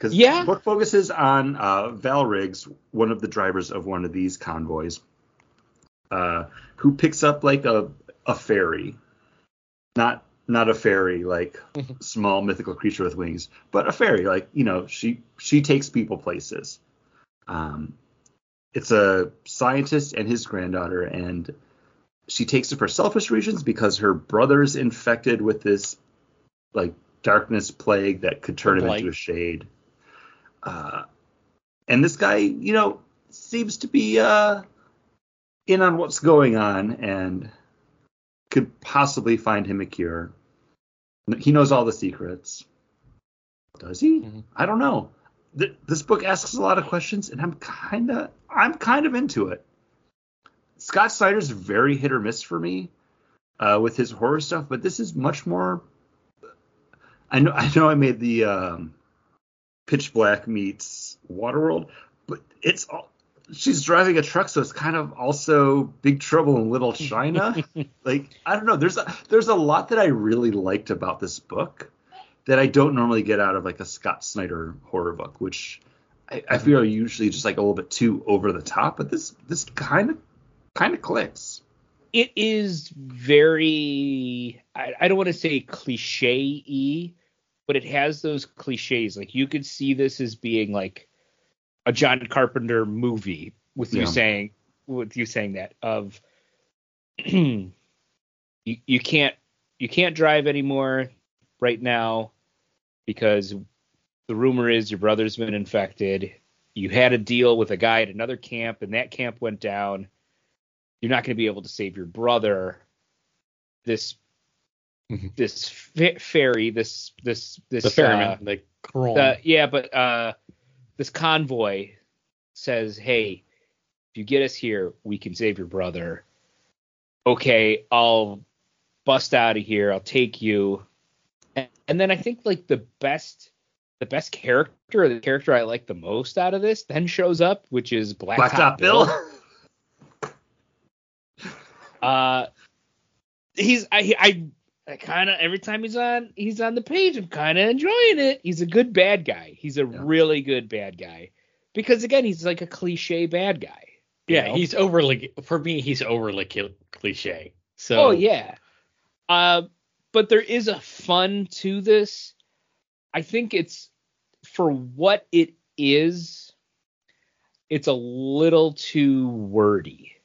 Because Yeah. the book focuses on uh, Val Riggs, one of the drivers of one of these convoys, uh, who picks up like a a fairy, not not a fairy like small mythical creature with wings, but a fairy like you know she she takes people places. Um, it's a scientist and his granddaughter, and she takes it for selfish reasons because her brother's infected with this like darkness plague that could turn him into a shade. Uh, and this guy, you know, seems to be uh, in on what's going on and could possibly find him a cure. He knows all the secrets. Does he? Mhm. I don't know. Th- this book asks a lot of questions, and I'm kind of I'm kind of into it. Scott Snyder's very hit or miss for me uh, with his horror stuff, but this is much more. I know I know I made the um, Pitch Black meets Waterworld, but it's all, she's driving a truck, so it's kind of also Big Trouble in Little China. like I don't know, there's a there's a lot that I really liked about this book that I don't normally get out of like a Scott Snyder horror book, which I, I feel are usually just like a little bit too over the top, but this this kind of kind of clicks. it is very I, I don't want to say cliche y, but it has those cliches. Like you could see this as being like a John Carpenter movie with you Yeah. saying with you saying that of you you can't you can't drive anymore right now because the rumor is your brother's been infected. You had a deal with a guy at another camp and that camp went down you're not going to be able to save your brother. This Mhm. this fa- fairy, this this this the ferryman, uh, like the- yeah, but uh, this convoy says, "Hey, if you get us here, we can save your brother." Okay, I'll bust out of here. I'll take you. And, and then I think like the best the best character, or the character I like the most out of this, then shows up, which is Black, Blacktop Bill. Uh, he's I I, I kind of every time he's on he's on the page, I'm kind of enjoying it. He's a good bad guy. He's a Yeah. really good bad guy because again, he's like a cliche bad guy. yeah, know? he's overly for me. He's overly cliche. So oh yeah. Uh, but there is a fun to this. I think it's for what it is. It's a little too wordy.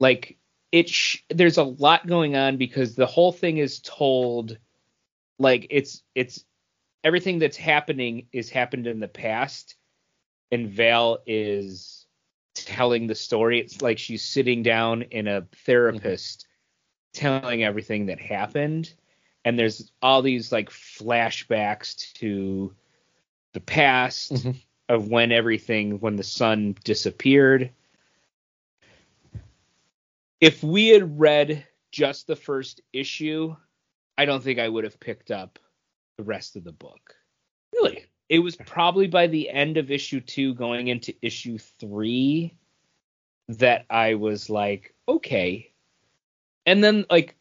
Like it, sh- there's a lot going on because the whole thing is told like it's it's everything that's happening is happened in the past, and Val is telling the story. It's like she's sitting down in a therapist telling everything that happened and there's all these like flashbacks to the past Mhm. of when everything when the sun disappeared if we had read just the first issue i don't think i would have picked up the rest of the book really, it was probably by the end of issue two going into issue three that I was like, okay. And then like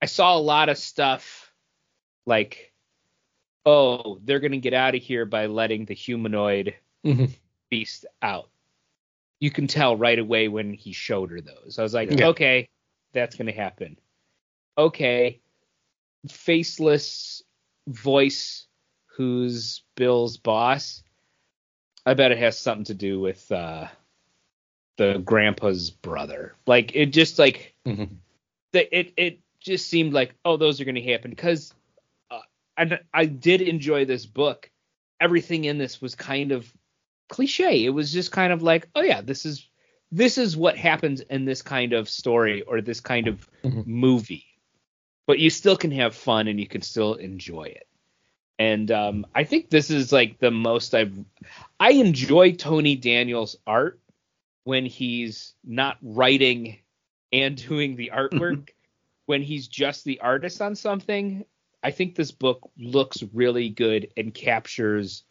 I saw a lot of stuff like, oh, they're gonna get out of here by letting the humanoid Mhm. beast out. You can tell right away when he showed her those. I was like, Yeah. okay, that's gonna happen. Okay. Faceless voice who's Bill's boss. I bet it has something to do with uh the grandpa's brother. Like it just like Mhm. the, it it just seemed like oh those are going to happen because uh, and I did enjoy this book. Everything in this was kind of cliche. It was just kind of like oh yeah this is this is what happens in this kind of story or this kind of Mhm. movie. But you still can have fun and you can still enjoy it. And um, I think this is like the most I've I enjoy Tony Daniels' art when he's not writing and doing the artwork. when he's just the artist on something, I think this book looks really good and captures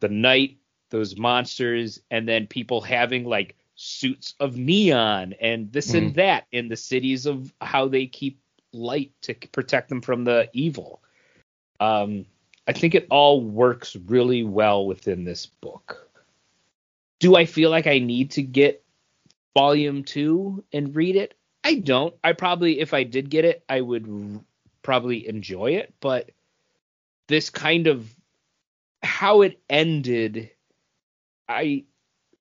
the night, those monsters, and then people having like suits of neon and this and that in the cities of how they keep light to protect them from the evil. Um, I think it all works really well within this book. Do I feel like I need to get volume two and read it? I don't. I probably, if I did get it, I would r- probably enjoy it. But this kind of how it ended, I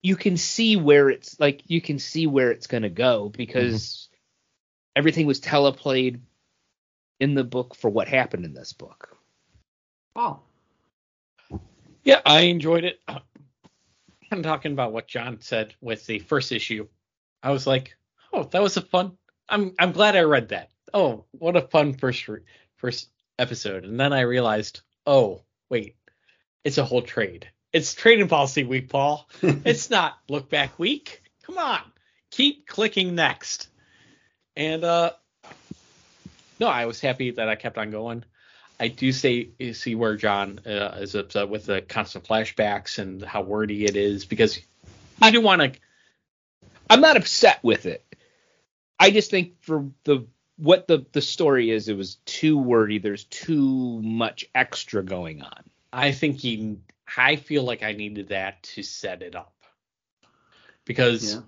you can see where it's like you can see where it's gonna go because mm-hmm. everything was teleplayed in the book for what happened in this book. Oh, Yeah, I enjoyed it. I'm talking about what John said with the first issue. I was like, oh, that was a fun. I'm I'm glad I read that. Oh, what a fun first re- first episode. And then I realized, oh, wait, it's a whole trade. It's trading policy week, Paul. it's not look back week. Come on, keep clicking next. And uh, no, I was happy that I kept on going. I do say see where John uh, is upset with the constant flashbacks and how wordy it is because I do want to. I'm not upset with it. I just think for the what the the story is, it was too wordy. There's too much extra going on. I think he. I feel like I needed that to set it up because yeah.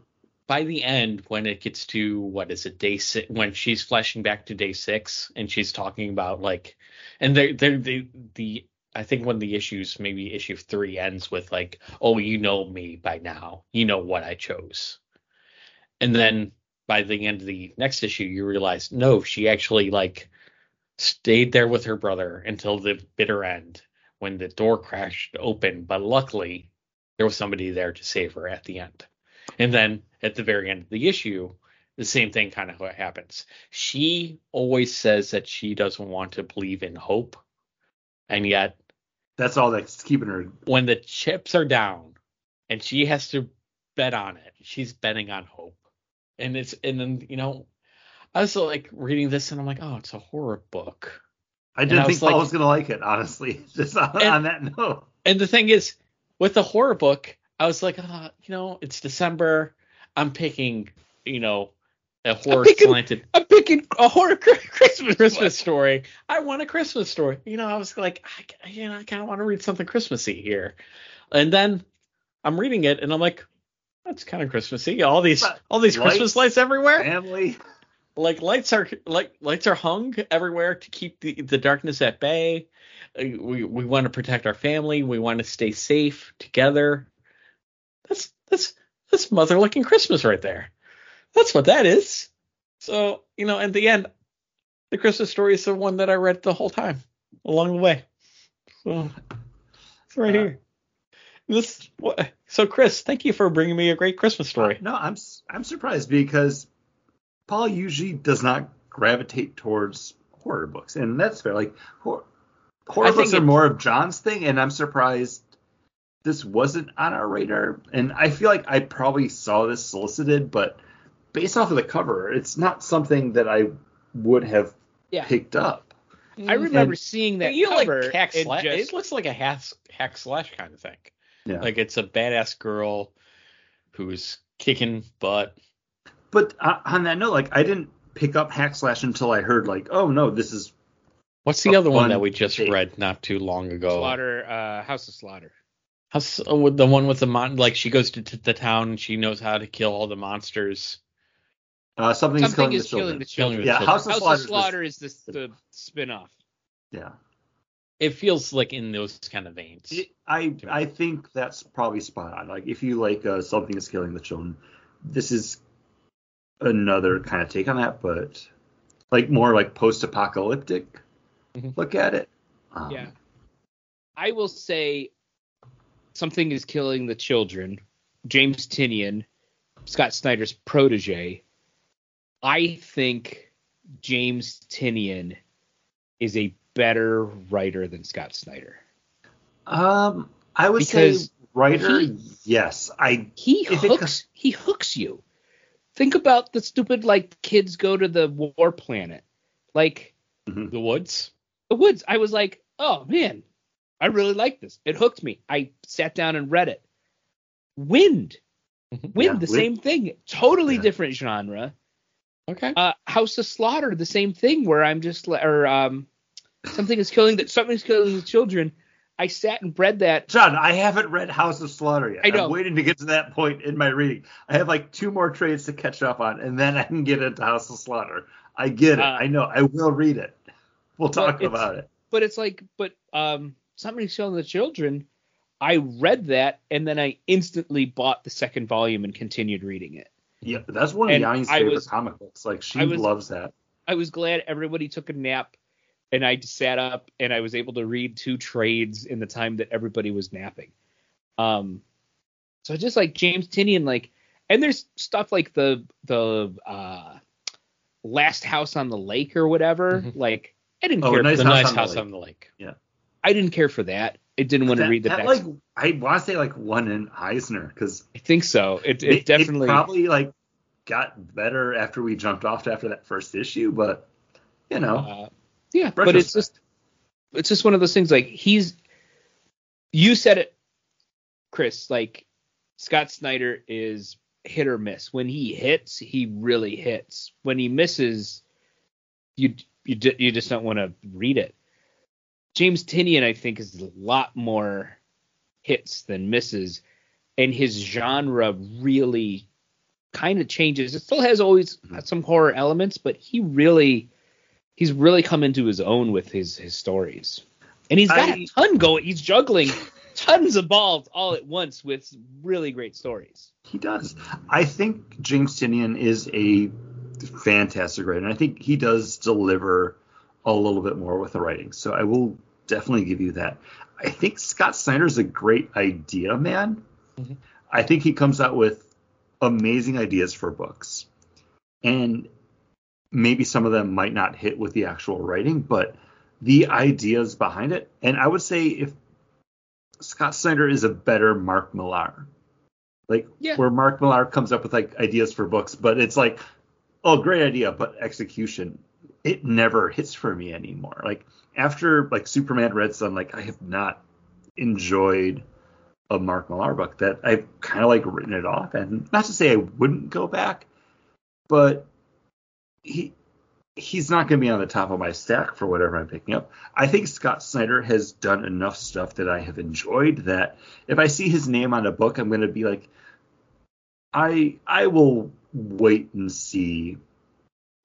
by the end, when it gets to what is it, day six, when she's flashing back to day six and she's talking about like, and they're, they're, they, the, I think when the issues, maybe issue three ends with like, oh, you know me by now, you know what I chose. And then by the end of the next issue, you realize, no, she actually like stayed there with her brother until the bitter end when the door crashed open. But luckily, there was somebody there to save her at the end. And then at the very end of the issue, the same thing kind of happens. She always says that she doesn't want to believe in hope. And yet, That's all that's keeping her. when the chips are down and she has to bet on it, she's betting on hope. And it's, and then, you know, I was like reading this and I'm like, oh, it's a horror book. I didn't I think was Paul like- was gonna like it, honestly. Just on, And- on that note. And the thing is, with the horror book, I was like, uh, you know, it's December. I'm picking, you know, a horror picking- slanted I'm picking a horror Christmas Christmas story. I want a Christmas story. You know, I was like, I, you know, I kind of want to read something Christmassy here. And then I'm reading it, and I'm like, that's kind of Christmassy. All these, all these lights, Christmas lights everywhere. Family. Like lights are like lights are hung everywhere to keep the, the darkness at bay. Uh, We we want to protect our family. We want to stay safe together. That's that's that's mother looking Christmas right there. That's what that is. So you know, at the end, the Christmas story is the one that I read the whole time along the way. So it's right Uh, here. This so Chris, thank you for bringing me a great Christmas story. No, I'm I'm surprised because Paul usually does not gravitate towards horror books, and that's fair. Like hor- horror books are more of John's thing, and I'm surprised this wasn't on our radar. And I feel like I probably saw this solicited, but based off of the cover, it's not something that I would have Yeah. picked up. I mm-hmm. remember And- seeing that you cover like hack and slash. just- It looks like a hack, hack slash kind of thing. Yeah. Like it's a badass girl who's kicking butt. But uh, on that note, like I didn't pick up hack slash until I heard like, oh no, this is What's the other one that we just take. read not too long ago? Slaughter, uh, House of Slaughter. How's oh, with the one with the mon? Like she goes to, to the town and she knows how to kill all the monsters. uh, something, is Something killing is the children. killing the Killing children. the yeah, children. House of House Slaughter. of is Slaughter is this, the spin-off. yeah. It feels like in those kind of veins. It- I I think that's probably spot on. Like if you like uh, something is killing the children, this is another kind of take on that, but like more like post-apocalyptic Mhm. look at it. Um, Yeah. I will say something is killing the children. James Tynion Scott Snyder's protege, I think James Tynion is a better writer than Scott Snyder. Um, I would Because say writer, he- yes. I He If it hooks he hooks you. Think about the stupid like kids go to the war planet. Like The Woods. the woods. I was like, oh man, I really like this. It hooked me. I sat down and read it. Wynd. Mhm. Wynd, Yeah, the Wynd- same thing. Totally Yeah. different genre. Okay. Uh, House of Slaughter, the same thing where I'm just li- or um, something is killing that something's killing the children. I sat and read that. John, I haven't read House of Slaughter yet. I know. I'm waiting to get to that point in my reading. I have like two more trades to catch up on, and then I can get into House of Slaughter. I get it. Uh, I know. I will read it. We'll talk about it. But it's like, but um, somebody's killing the children. I read that and then I instantly bought the second volume and continued reading it. Yeah, that's one of and Yanni's favorite was- comic books. Like she was- loves that. I was glad everybody took a nap and I sat up and I was able to read two trades in the time that everybody was napping. Um, so just like James Tynion, like, and there's stuff like the the uh, Last House on the Lake or whatever. Mhm. Like, I didn't Oh, care. nice the House nice on house Lake. on the lake. Yeah, I didn't care for that. I didn't want to read the that, next. like I want to say like one in Eisner because I think so. It it definitely. probably like got better after we jumped off after that first issue, but you know, Uh, yeah, but it's just it's just one of those things. Like he's, you said it, Chris. Like Scott Snyder is hit or miss. When he hits, he really hits. When he misses, you you you just don't want to read it. James Tynion, I think, is a lot more hits than misses, and his genre really kind of changes. It still has always some horror elements, but he really he's really come into his own with his his stories. And he's got I- a ton going. He's juggling tons of balls all at once with really great stories. He does. I think James Tynion is a fantastic writer, and I think he does deliver a little bit more with the writing. So I will definitely give you that. I think Scott Snyder's a great idea man. Mhm. I think he comes out with amazing ideas for books, and maybe some of them might not hit with the actual writing, but the ideas behind it. And I would say if Scott Snyder is a better Mark Millar. Like Yeah. where Mark Millar comes up with like ideas for books, but it's like, oh, great idea, but execution, it never hits for me anymore. Like after like Superman Red Sun, like I have not enjoyed a Mark Millar book that I've kind of like written it off. And not to say I wouldn't go back, but he he's not going to be on the top of my stack for whatever I'm picking up. I think Scott Snyder has done enough stuff that I have enjoyed that if I see his name on a book, I'm going to be like, I I will wait and see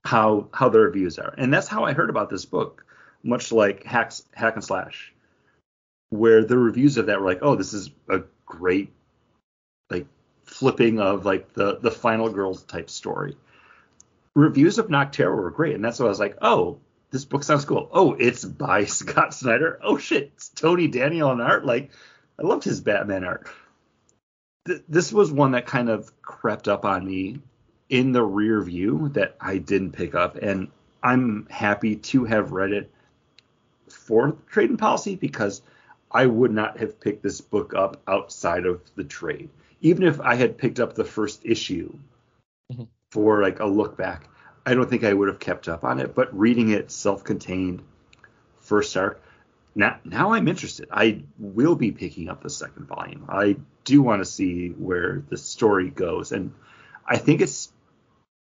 how how the reviews are, and that's how I heard about this book, much like Hacks, Hack and Slash, where the reviews of that were like, oh, this is a great like flipping of like the the final girls type story. Reviews of Nocterra were great, and that's why I was like, oh, this book sounds cool. Oh, it's by Scott Snyder. Oh shit, it's Tony Daniel on art. Like, I loved his Batman art. Th- this was one that kind of crept up on me in the rear view that I didn't pick up, and I'm happy to have read it for Trade-In Policy because I would not have picked this book up outside of the trade. Even if I had picked up the first issue. For like a look back, I don't think I would have kept up on it. But reading it self-contained, first arc, now now I'm interested. I will be picking up the second volume. I do want to see where the story goes, and I think it's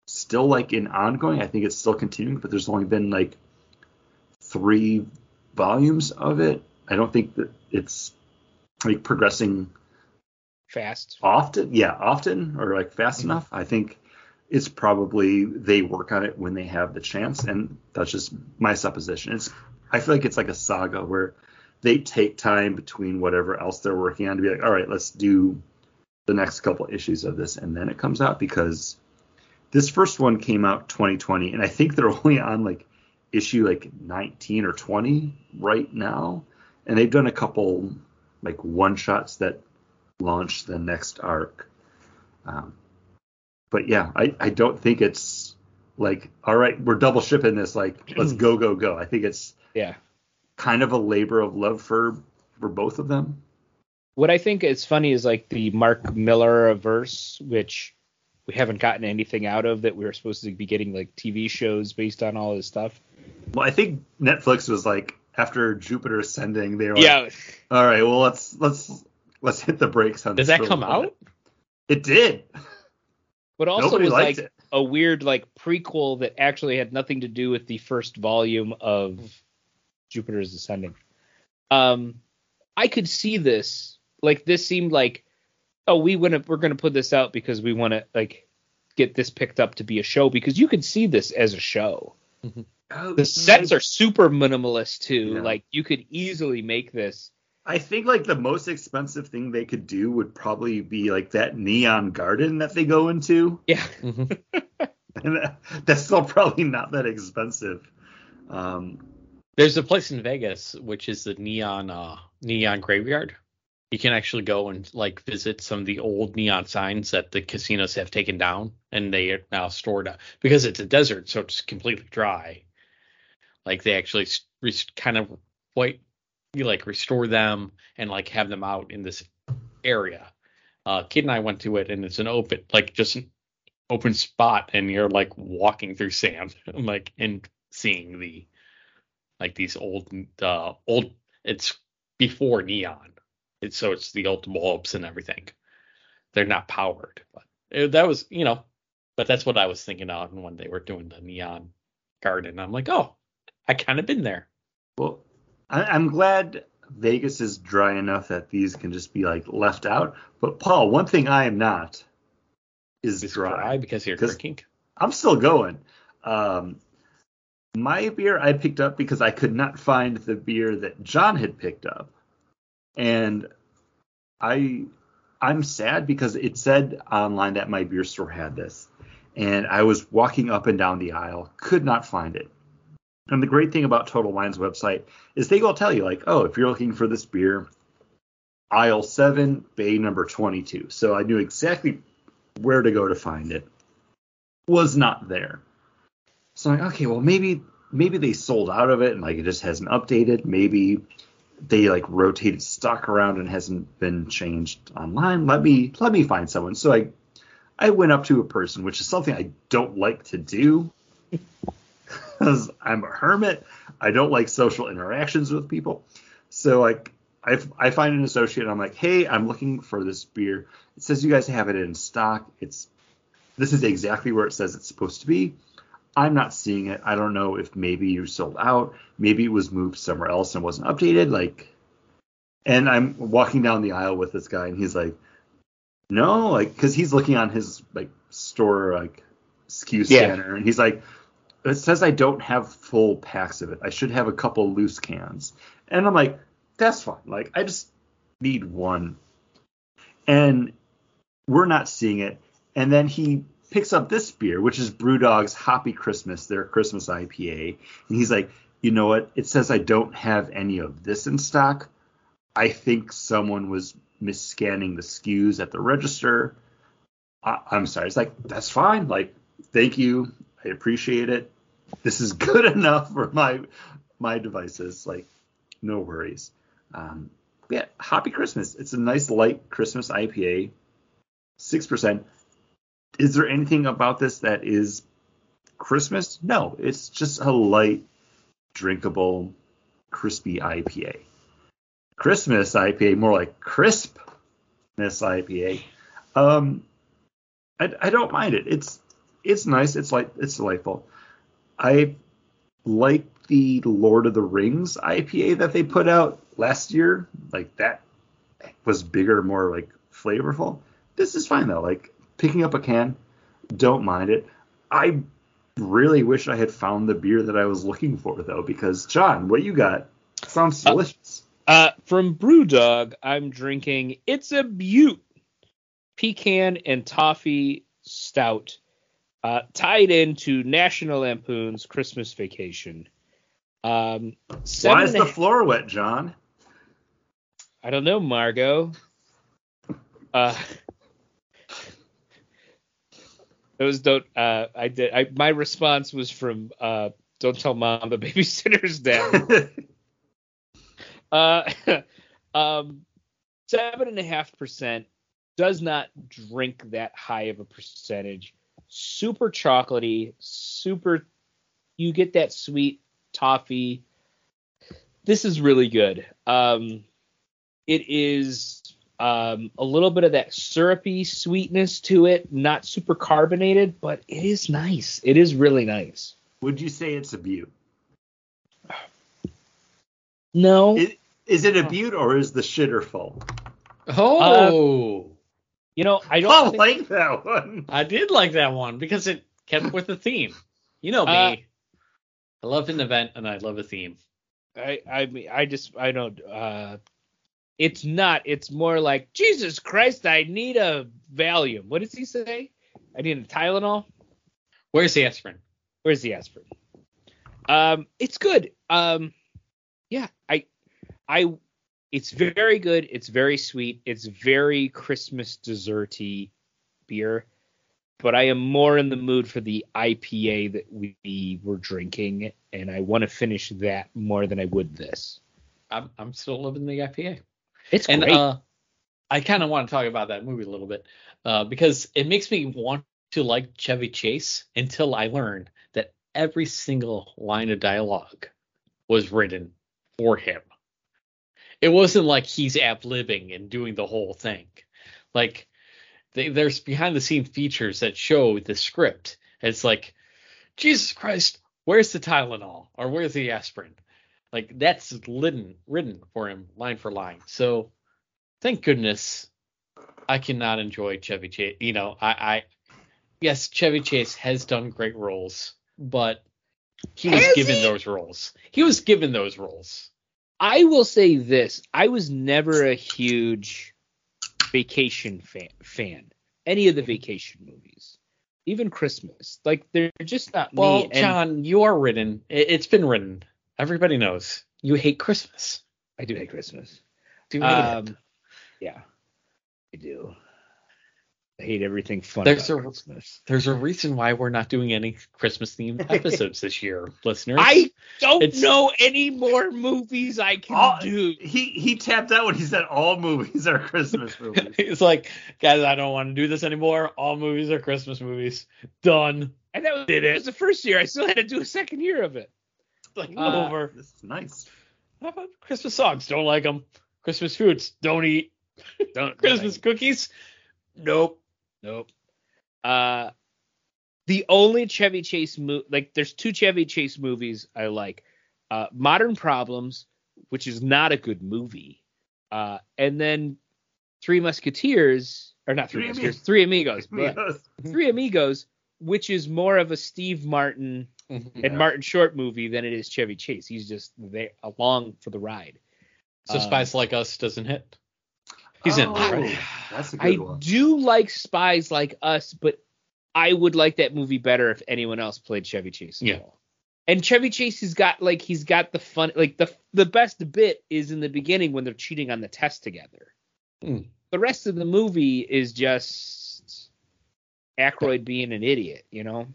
still like an ongoing. I think it's still continuing, but there's only been like three volumes of it. I don't think that it's like progressing Fast. often. Yeah, often or like fast Mhm. enough. I think it's probably they work on it when they have the chance, and that's just my supposition. It's I feel like it's like a saga where they take time between whatever else they're working on to be like, all right, let's do the next couple issues of this, and then it comes out because this first one came out 2020, and I think they're only on like issue like 19 or 20 right now, and they've done a couple like one shots that launch the next arc. Um, but yeah, I, I don't think it's like all right, we're double shipping this. Like let's go go go. I think it's Yeah. kind of a labor of love for for both of them. What I think is funny is like the Mark Millar verse, which we haven't gotten anything out of that we were supposed to be getting like TV shows based on all this stuff. Well, I think Netflix was like after Jupiter Ascending, they were like, Yeah. all right, well let's let's let's hit the brakes on Does that come out? bit. It did. But also Nobody was liked like it. a weird like prequel that actually had nothing to do with the first volume of Jupiter's Ascending. Um, I could see this. Like this seemed like, oh, we want to we're gonna put this out because we want to like get this picked up to be a show because you could see this as a show. Oh, The sets are super minimalist too. Yeah. Like you could easily make this. I think like the most expensive thing they could do would probably be like that neon garden that they go into. Yeah. Mhm. And that- that's still probably not that expensive. Um, There's a place in Vegas which is the neon uh neon graveyard. You can actually go and like visit some of the old neon signs that the casinos have taken down and they are now stored up because it's a desert, so it's completely dry. Like they actually s- res- kind of white, you like restore them and like have them out in this area. Uh, Kid and I went to it and it's an open, like just an open spot, and you're like walking through sand, like and seeing the like these old uh old it's before neon. It's so it's the old bulbs and everything. They're not powered but it, that was you know but that's what i was thinking of when they were doing the neon garden. I'm like oh i kind of been there. Well, I, I'm glad Vegas is dry enough that these can just be like left out. But Paul, one thing I am not is it's dry. dry because you're drinking I'm still going. Um, my beer I picked up because I could not find the beer that John had picked up, and I I'm sad because it said online that my beer store had this, and I was walking up and down the aisle, could not find it. And the great thing about Total Wine's website is they will tell you like, oh, if you're looking for this beer, aisle seven, bay number 22. So I knew exactly where to go to find it was not there. So I'm like, okay, well maybe maybe they sold out of it and like it just hasn't updated. Maybe they like rotated stock around and hasn't been changed online. Let me let me find someone. So I I went up to a person, which is something I don't like to do because I'm a hermit. I don't like social interactions with people. So like I, I find an associate and I'm like, hey, I'm looking for this beer. It says you guys have it in stock. It's this is exactly where it says it's supposed to be. I'm not seeing it. I don't know if maybe you sold out. Maybe it was moved somewhere else and wasn't updated. Like, and I'm walking down the aisle with this guy, and he's like, "No, like, because he's looking on his like store like SKU Yeah. scanner, and he's like, it says I don't have full packs of it. I should have a couple loose cans." And I'm like, "That's fine. Like, I just need one." And we're not seeing it. And then he picks up this beer, which is Brewdog's Hoppy Christmas, their Christmas IPA. And he's like, you know what? It says I don't have any of this in stock. I think someone was misscanning the SKUs at the register. I, I'm sorry. It's like, that's fine. Like, thank you. I appreciate it. This is good enough for my my devices. Like, no worries. Um, yeah, Happy Christmas. It's a nice light Christmas IPA. Six percent. Is there anything about this that is Christmas? No, it's just a light, drinkable, crispy IPA. Christmas IPA, more like crispness IPA. Um, I, I don't mind it. It's it's nice. It's like it's delightful. I like the Lord of the Rings IPA that they put out last year. Like that was bigger, more like flavorful. This is fine though. Like picking up a can, don't mind it. I really wish I had found the beer that I was looking for though, because John, what you got sounds Uh, delicious. Uh, from Brewdog, I'm drinking It's a Butte pecan and toffee stout, uh, tied into National Lampoon's Christmas Vacation. Um, Why is the floor wet, John? I don't know, Margot. Uh, It was don't. Uh, I did. I my response was from uh, don't tell mom the babysitter's dead. uh, um, seven and a half percent does not drink that high of a percentage. Super chocolatey, super. You get that sweet toffee. This is really good. Um, it is um, a little bit of that syrupy sweetness to it, not super carbonated, but it is nice. It is really nice. Would you say it's a butte? No. Is, is it a butte or is the shitter full? Oh, you know, I don't I think- like that one. I did like that one because it kept with the theme. You know me. Uh, I love an event and I love a theme. I I mean I just I don't uh it's not it's more like Jesus Christ I need a Valium. What does he say? I need a Tylenol. Where's the aspirin? Where's the aspirin? Um it's good. Um yeah, I I it's very good. It's very sweet. It's very Christmas desserty beer. But I am more in the mood for the IPA that we were drinking, and I want to finish that more than I would this. I'm I'm still loving the IPA. It's And great. uh, I kind of want to talk about that movie a little bit uh, because it makes me want to like Chevy Chase until I learn that every single line of dialogue was written for him. It wasn't like he's ab living and doing the whole thing. Like they, there's behind the scene features that show the script. It's like, Jesus Christ, where's the Tylenol or where's the aspirin? Like that's written written for him line for line. So thank goodness I cannot enjoy Chevy Chase. You know, I, I yes, Chevy Chase has done great roles, but he was given he? those roles. He was given those roles. I will say this: I was never a huge vacation fan. fan. Any of the vacation movies, even Christmas, like they're just not Well, me. and John, you are written. It, it's been written. Everybody knows you hate Christmas. I do hate Christmas. Do it? Um, yeah, I do. I hate everything fun There's about a- Christmas. There's a reason why we're not doing any Christmas themed episodes this year, listeners. I don't It's- know any more movies I can All- do. He he tapped out when he said all movies are Christmas movies. He's like, guys, I don't want to do this anymore. All movies are Christmas movies. Done. And that was, it was the first year. I still had to do a second year of it. Like Uh, over. This is nice. How about Christmas songs? Don't like them. Christmas foods? Don't eat. Don't Christmas cookies? Nope. Nope. Uh, the only Chevy Chase movie, like, there's two Chevy Chase movies I like. Uh, Modern Problems, which is not a good movie, uh, and then Three Musketeers, or not Three, Three Musketeers, Amigos. Three Amigos, but Three Amigos, which is more of a Steve Martin Mhm. and Martin Short movie than it is Chevy Chase. He's just there along for the ride. So Um, Spies Like Us doesn't hit. He's in there, Oh, right? That's a good one. I do like Spies Like Us, but I would like that movie better if anyone else played Chevy Chase. Yeah. all. And Chevy Chase has got like he's got the fun like the the best bit is in the beginning when they're cheating on the test together. Hmm. The rest of the movie is just Aykroyd being an idiot, you know,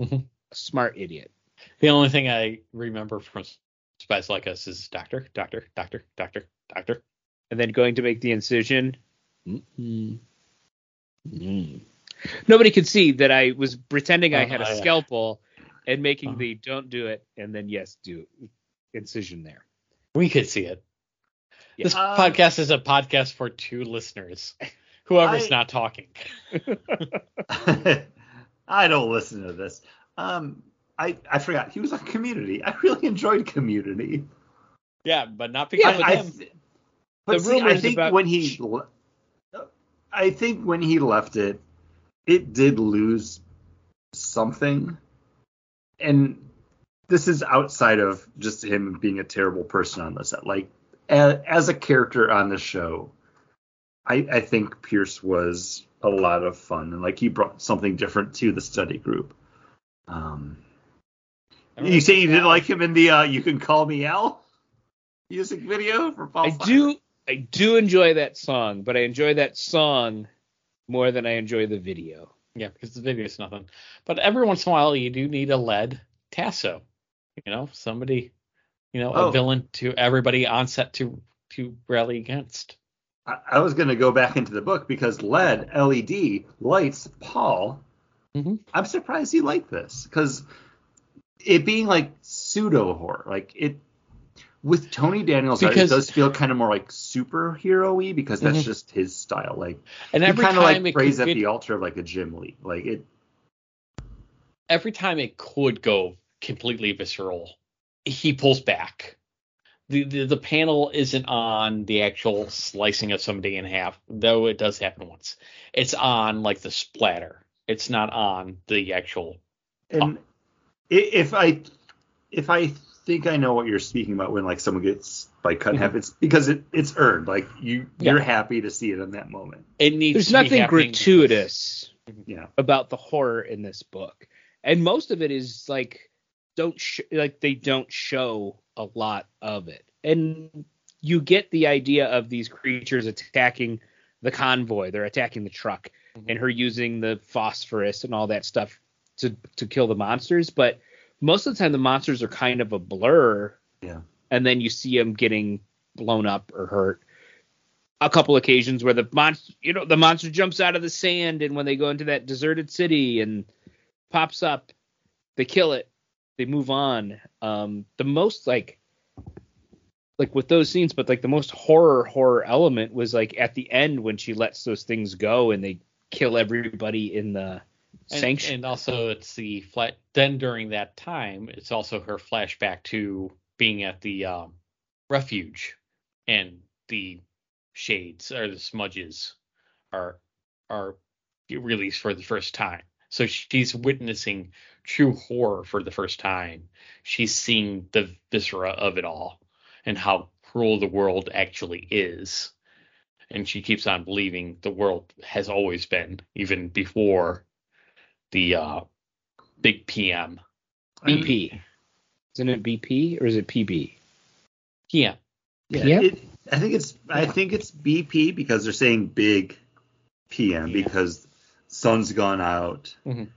Mhm. a smart idiot. The only thing I remember from Spies Like Us is Doctor, Doctor, Doctor, Doctor, Doctor. And then going to make the incision. Mm. Mm. Nobody could see that I was pretending I had a yeah. scalpel and making Uh-huh. the don't do it and then yes do incision there. We could see it. Yeah. This Um, podcast is a podcast for two listeners. Whoever's I- not talking. I don't listen to this. Um, I I forgot he was on Community. I really enjoyed Community. Yeah, but not Yeah, because I, of I him. But see, I think about- when he, I think when he left it, it did lose something, and this is outside of just him being a terrible person on the set. Like as, as a character on the show, I I think Pierce was a lot of fun and like he brought something different to the study group. Um, you say you didn't like him in the uh, "You Can Call Me Al" music video for Paul. I Fire? do I do enjoy that song, but I enjoy that song more than I enjoy the video. Yeah, because the video is nothing. But every once in a while, you do need a lead Tasso. You know, somebody, you know, Oh. a villain to everybody on set to to rally against. I, I was going to go back into the book because lead LED lights Paul. Mhm. I'm surprised he liked this because it being like pseudo horror, like it with Tony Daniels, art, it does feel kind of more like superhero-y because that's Mhm. just his style. Like And every kind time of like it prays at the altar of like a Jim Lee. Like it, every time it could go completely visceral, he pulls back. The, the the panel isn't on the actual slicing of somebody in half, though it does happen once. It's on like the splatter. It's not on the actual. and i if I if I think I know what you're speaking about when like someone gets like cut in half, it's because it it's earned. Like you you're happy to see it in that moment. It needs. There's to nothing happening gratuitous Yeah. about the horror in this book, and most of it is like don't sh- like they don't show a lot of it, and you get the idea of these creatures attacking the convoy. They're attacking the truck, Mhm. and her using the phosphorus and all that stuff to to kill the monsters. But most of the time, the monsters are kind of a blur. Yeah. and then you see them getting blown up or hurt. A couple occasions where the monster, you know, the monster jumps out of the sand, and when they go into that deserted city and pops up, they kill it. They move on. Um, the most like, like with those scenes, but like the most horror horror element was like at the end when she lets those things go and they kill everybody in the And, sanction. and also, it's the flat. Then during that time, it's also her flashback to being at the um, refuge, and the shades or the smudges are are released for the first time. So she's witnessing true horror for the first time. She's seeing the viscera of it all and how cruel the world actually is. And she keeps on believing the world has always been, even before the uh, big PM. BP. Isn't it BP or is it PB? PM. Yeah, Yeah. It, I think it's I think it's BP because they're saying big PM Yeah. because sun's gone out, Mhm.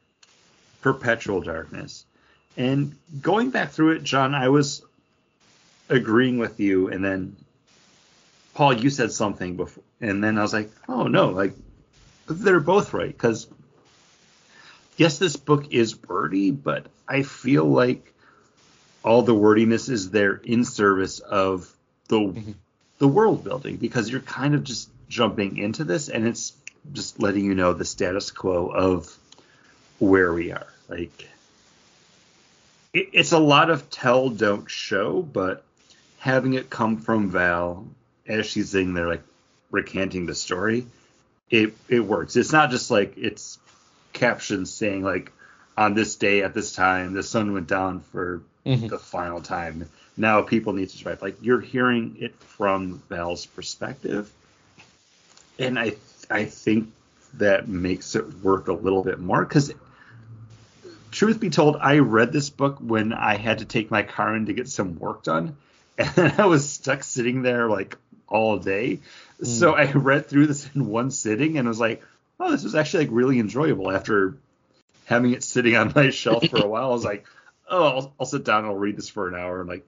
perpetual darkness. And going back through it, John, I was agreeing with you, and then Paul, you said something before, and then I was like, oh no, like they're both right because yes, this book is wordy, but I feel like all the wordiness is there in service of the Mhm. the world building because you're kind of just jumping into this and it's just letting you know the status quo of where we are. Like it, it's a lot of tell don't show, but having it come from Val as she's sitting there like recanting the story, it it works. It's not just like it's captions saying like on this day at this time the sun went down for Mhm. the final time. Now people need to survive. Like you're hearing it from Val's perspective, and I I think that makes it work a little bit more because. Truth be told, I read this book when I had to take my car in to get some work done, and I was stuck sitting there like all day. So I read through this in one sitting and was like, "Oh, this was actually like really enjoyable." After having it sitting on my shelf for a while, I was like, "Oh, I'll, I'll sit down and I'll read this for an hour, and like,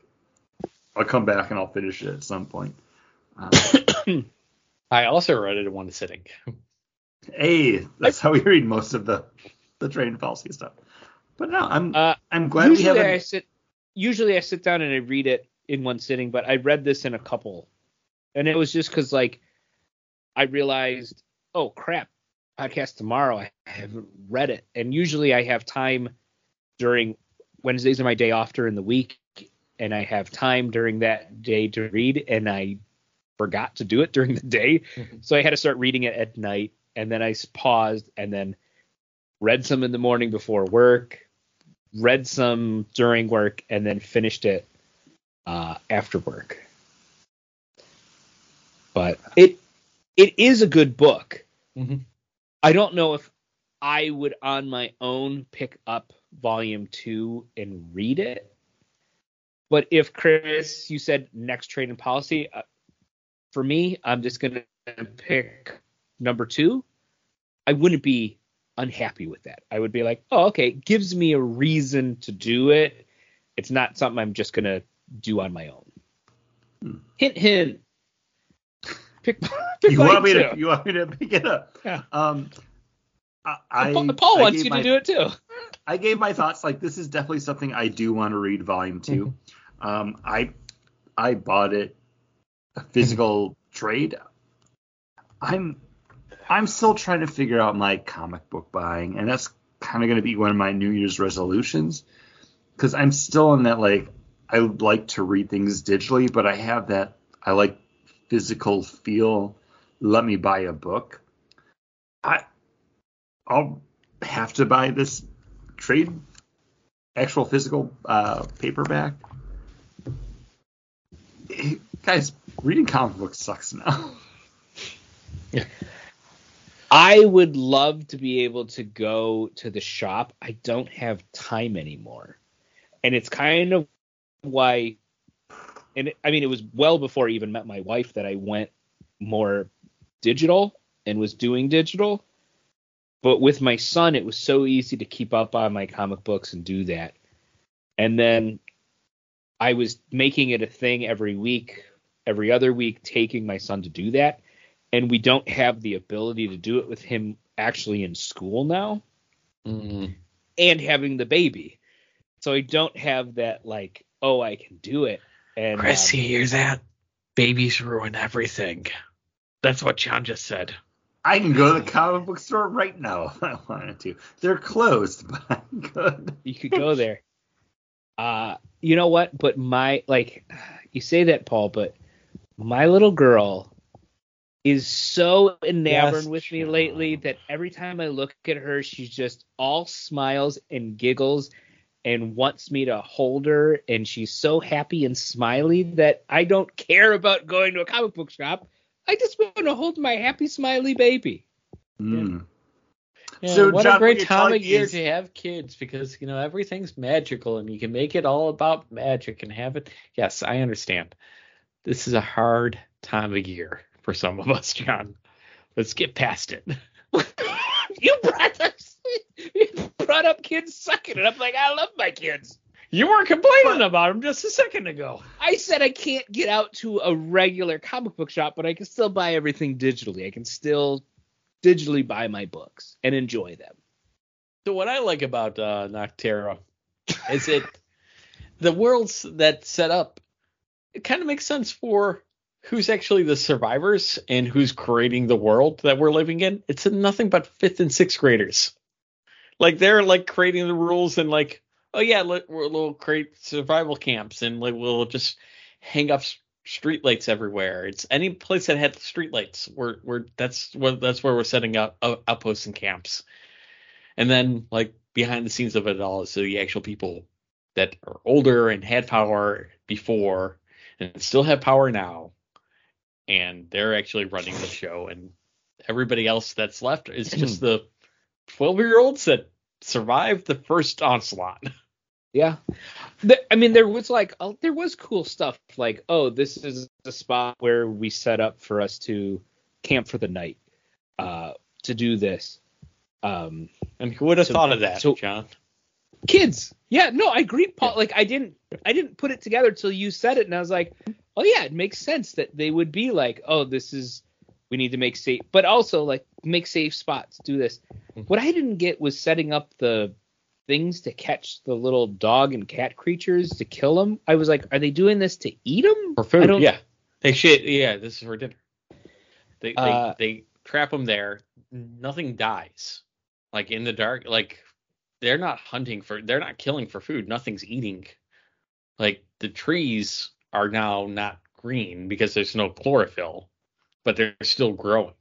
I'll come back and I'll finish it at some point." Um, I also read it in one sitting. hey, that's how we read most of the the Trade-In Policy stuff. But no, I'm Uh, I'm glad we haven't. I sit usually I sit down and I read it in one sitting, but I read this in a couple, and it was just because like I realized, oh crap, podcast tomorrow. I haven't read it, and usually I have time during Wednesdays are my day off during the week, and I have time during that day to read, and I forgot to do it during the day, so I had to start reading it at night, and then I paused and then read some in the morning before work, read some during work, and then finished it uh, after work. But it it is a good book. Mhm. I don't know if I would on my own pick up volume two and read it. But if Chris, you said next Trade-In Policy, uh, for me, I'm just gonna pick number two. I wouldn't be unhappy with that. I would be like, oh, okay, it gives me a reason to do it. It's not something I'm just gonna do on my own. Hmm. Hint, hint. Pick, pick You want me too. to? You want me to pick it up? Yeah. Um, I, I Paul, Paul I wants you my- to do it too. I gave my thoughts. Like this is definitely something I do want to read volume 2 Um, I I bought it a physical trade. I'm I'm still trying to figure out my comic book buying, and that's kind of going to be one of my New Year's resolutions because I'm still in that like I would like to read things digitally, but I have that I like physical feel. Let me buy a book. I I'll have to buy this trade actual physical uh, paperback. Guys, reading comic books sucks now. I would love to be able to go to the shop. I don't have time anymore. And it's kind of why and it, I mean it was well before I even met my wife that I went more digital and was doing digital. But with my son it was so easy to keep up on my comic books and do that. And then I was making it a thing every week, every other week taking my son to do that and we don't have the ability to do it with him actually in school now Mm. and having the baby. So I don't have that like, oh, I can do it. And Chris, um, you hear that? Babies ruin everything. That's what John just said. I can go to the comic book store right now if I wanted to. They're closed, but I could. you could go there. Uh, you know what? But my like, you say that, Paul, but my little girl is so enamored Yes, with me John. lately that every time I look at her, she's just all smiles and giggles and wants me to hold her, and she's so happy and smiley that I don't care about going to a comic book shop. I just want to hold my happy, smiley baby. Mm. Yeah, So, what John, a great you're time of year is- to have kids because you know everything's magical and you can make it all about magic and have it. Yes, I understand. This is a hard time of year for some of us, John. Let's get past it. you brought up, you brought up kids sucking, and I'm like, I love my kids. You weren't complaining about them just a second ago. I said I can't get out to a regular comic book shop, but I can still buy everything digitally. I can still digitally buy my books and enjoy them. So what I like about uh, Nocterra is it the worlds that set up. It kind of makes sense for who's actually the survivors and who's creating the world that we're living in. It's nothing but fifth and sixth graders. Like they're like creating the rules and like, oh yeah, let, we'll, we'll create survival camps and like we'll just hang up streetlights everywhere. It's any place that had streetlights. We're we're that's what that's where we're setting up outposts and camps. And then like behind the scenes of it all so the actual people that are older and had power before and still have power now. And they're actually running the show and everybody else that's left is hmm. just the 12 year olds that survived the first onslaught. Yeah. The, I mean, there was like, oh, there was cool stuff like, oh, this is the spot where we set up for us to camp for the night, uh, to do this. Um, And who would have So- thought of that, so- John? kids. Yeah, no, I agree, Paul. Like, I didn't, I didn't put it together till you said it, and I was like, oh yeah, it makes sense that they would be like, oh, this is, we need to make safe, but also like make safe spots, do this. Mhm. What I didn't get was setting up the things to catch the little dog and cat creatures to kill them. I was like, are they doing this to eat them? For food, yeah. They shit, yeah, this is for dinner. They, Uh, they, they trap them there. Nothing dies. Like in the dark, like they're not hunting for, they're not killing for food. Nothing's eating. Like the trees are now not green because there's no chlorophyll, but they're still growing.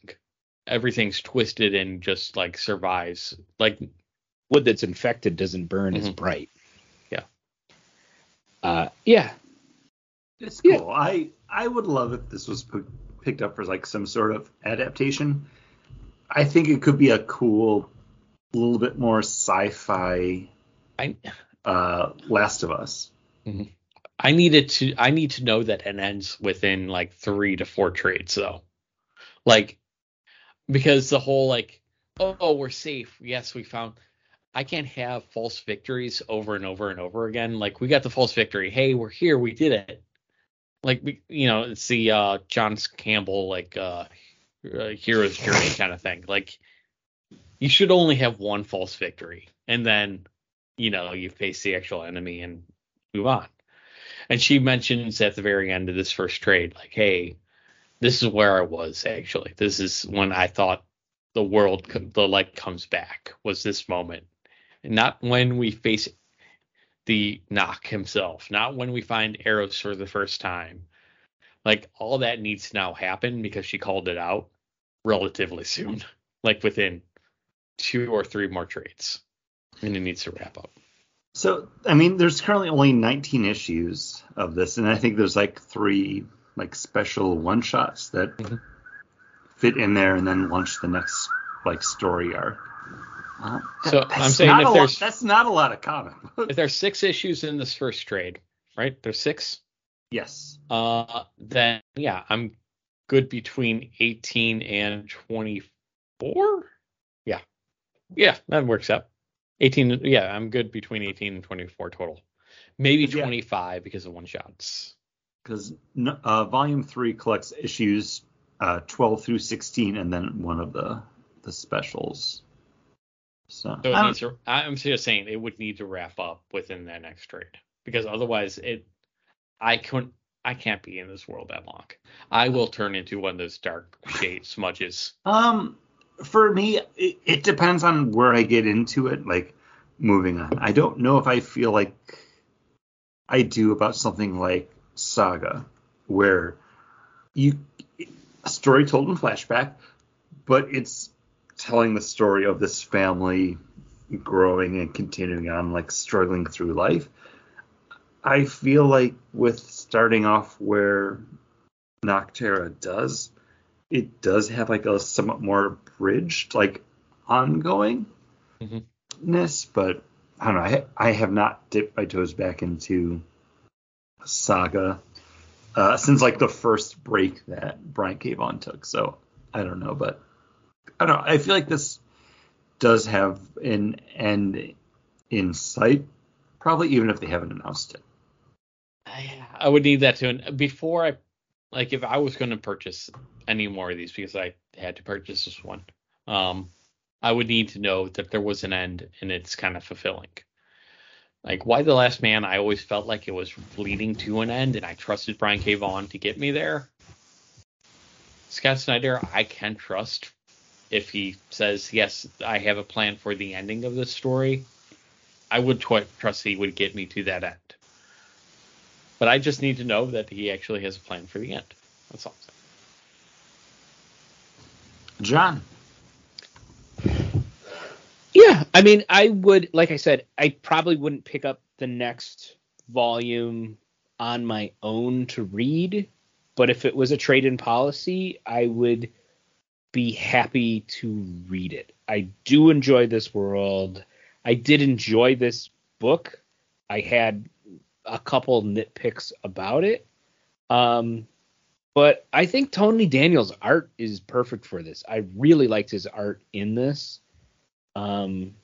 Everything's twisted and just like survives. Like Wood that's infected doesn't burn as Mhm. bright. Yeah. Uh, yeah. It's Yeah. cool. I I would love if this was put, picked up for like some sort of adaptation. I think it could be a cool, little bit more sci-fi I, uh, Last of Us. I needed to I need to know that it ends within like three to four trades though. Like because the whole like oh, we're safe. Yes, we found. I can't have false victories over and over and over again. Like we got the false victory. Hey, we're here. We did it. Like we, you know, it's the uh, John Campbell like uh, uh, hero's journey kind of thing. Like you should only have one false victory, and then you know you face the actual enemy and move on. And she mentions at the very end of this first trade, like, hey, this is where I was actually. This is when I thought the world, the light comes back. Was this moment, not when we face the knock himself, not when we find Eros for the first time. Like all that needs to now happen because she called it out relatively soon, like within two or three more trades, and it needs to wrap up. So, I mean, there's currently only 19 issues of this, and I think there's like three like special one shots that mm-hmm. fit in there and then launch the next like story arc. Uh, so I'm saying if there's lot, that's not a lot of comic. if there's six issues in this first trade, right? There's six. Yes. Uh, then yeah, I'm good between 18 and 24. Yeah, yeah, that works out. 18. Yeah, I'm good between 18 and 24 total. Maybe 25 yeah. because of one shots. Because uh, volume three collects issues uh, 12 through 16, and then one of the the specials. So, so it needs to, I'm just saying it would need to wrap up within that next trade because otherwise it I couldn't I can't be in this world that long. I will turn into one of those dark shade smudges. Um, for me, it, it, depends on where I get into it. Like moving on, I don't know if I feel like I do about something like Saga, where you a story told in flashback, but it's telling the story of this family growing and continuing on, like struggling through life. I feel like with starting off where Nocterra does, it does have like a somewhat more bridged, like ongoing ness, mm-hmm. but I don't know. I, I have not dipped my toes back into Saga uh, since like the first break that Brian. Vaughan took. So I don't know, but I don't know. I feel like this does have an end in sight, probably even if they haven't announced it. I would need that to before I like if I was going to purchase any more of these because I had to purchase this one. Um, I would need to know that there was an end and it's kind of fulfilling. Like why the Last Man, I always felt like it was leading to an end, and I trusted Brian K. Vaughan to get me there. Scott Snyder, I can trust if he says yes, I have a plan for the ending of this story. I would trust he would get me to that end. But I just need to know that he actually has a plan for the end. That's all. John. I mean, I would, like I said, I probably wouldn't pick up the next volume on my own to read, but if it was a trade in policy, I would be happy to read it. I do enjoy this world. I did enjoy this book. I had a couple nitpicks about it. Um, but I think Tony Daniels' art is perfect for this. I really liked his art in this. Um,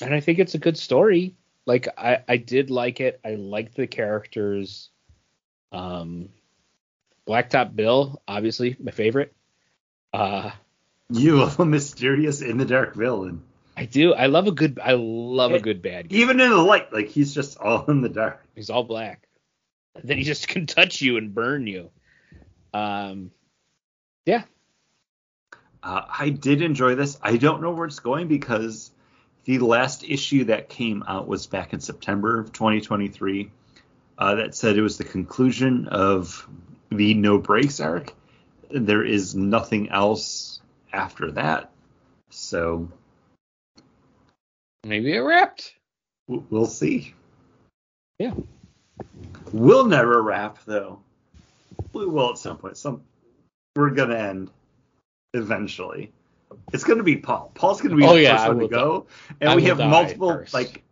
and I think it's a good story. Like I, I did like it. I liked the characters. Um, Blacktop Bill, obviously my favorite. Uh, you love a mysterious in the dark villain. I do. I love a good. I love a good bad guy. Even in the light, like he's just all in the dark. He's all black. Then he just can touch you and burn you. Um, yeah. Uh, I did enjoy this. I don't know where it's going because the last issue that came out was back in September of 2023. Uh, that said it was the conclusion of the No Breaks arc. There is nothing else after that. So Maybe it wrapped. We'll see. Yeah. We'll never wrap though. We will at some point. Some we're gonna end eventually. It's going to be Paul. Paul's going to be oh, the yeah, first I one to go, die. and I we have multiple first. like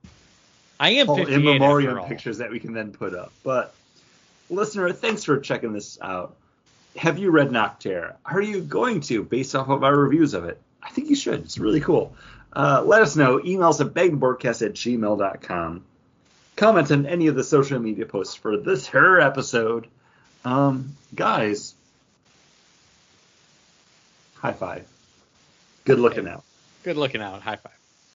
I am in memoriam pictures that we can then put up. But listener, thanks for checking this out. Have you read Nocterra? Are you going to, based off of our reviews of it? I think you should. It's really cool. Uh, let us know. Email us at baggedandboredcast at gmail.com. Comment on any of the social media posts for this her episode. Um, guys, High five. Good looking okay. out. Good looking out. High five.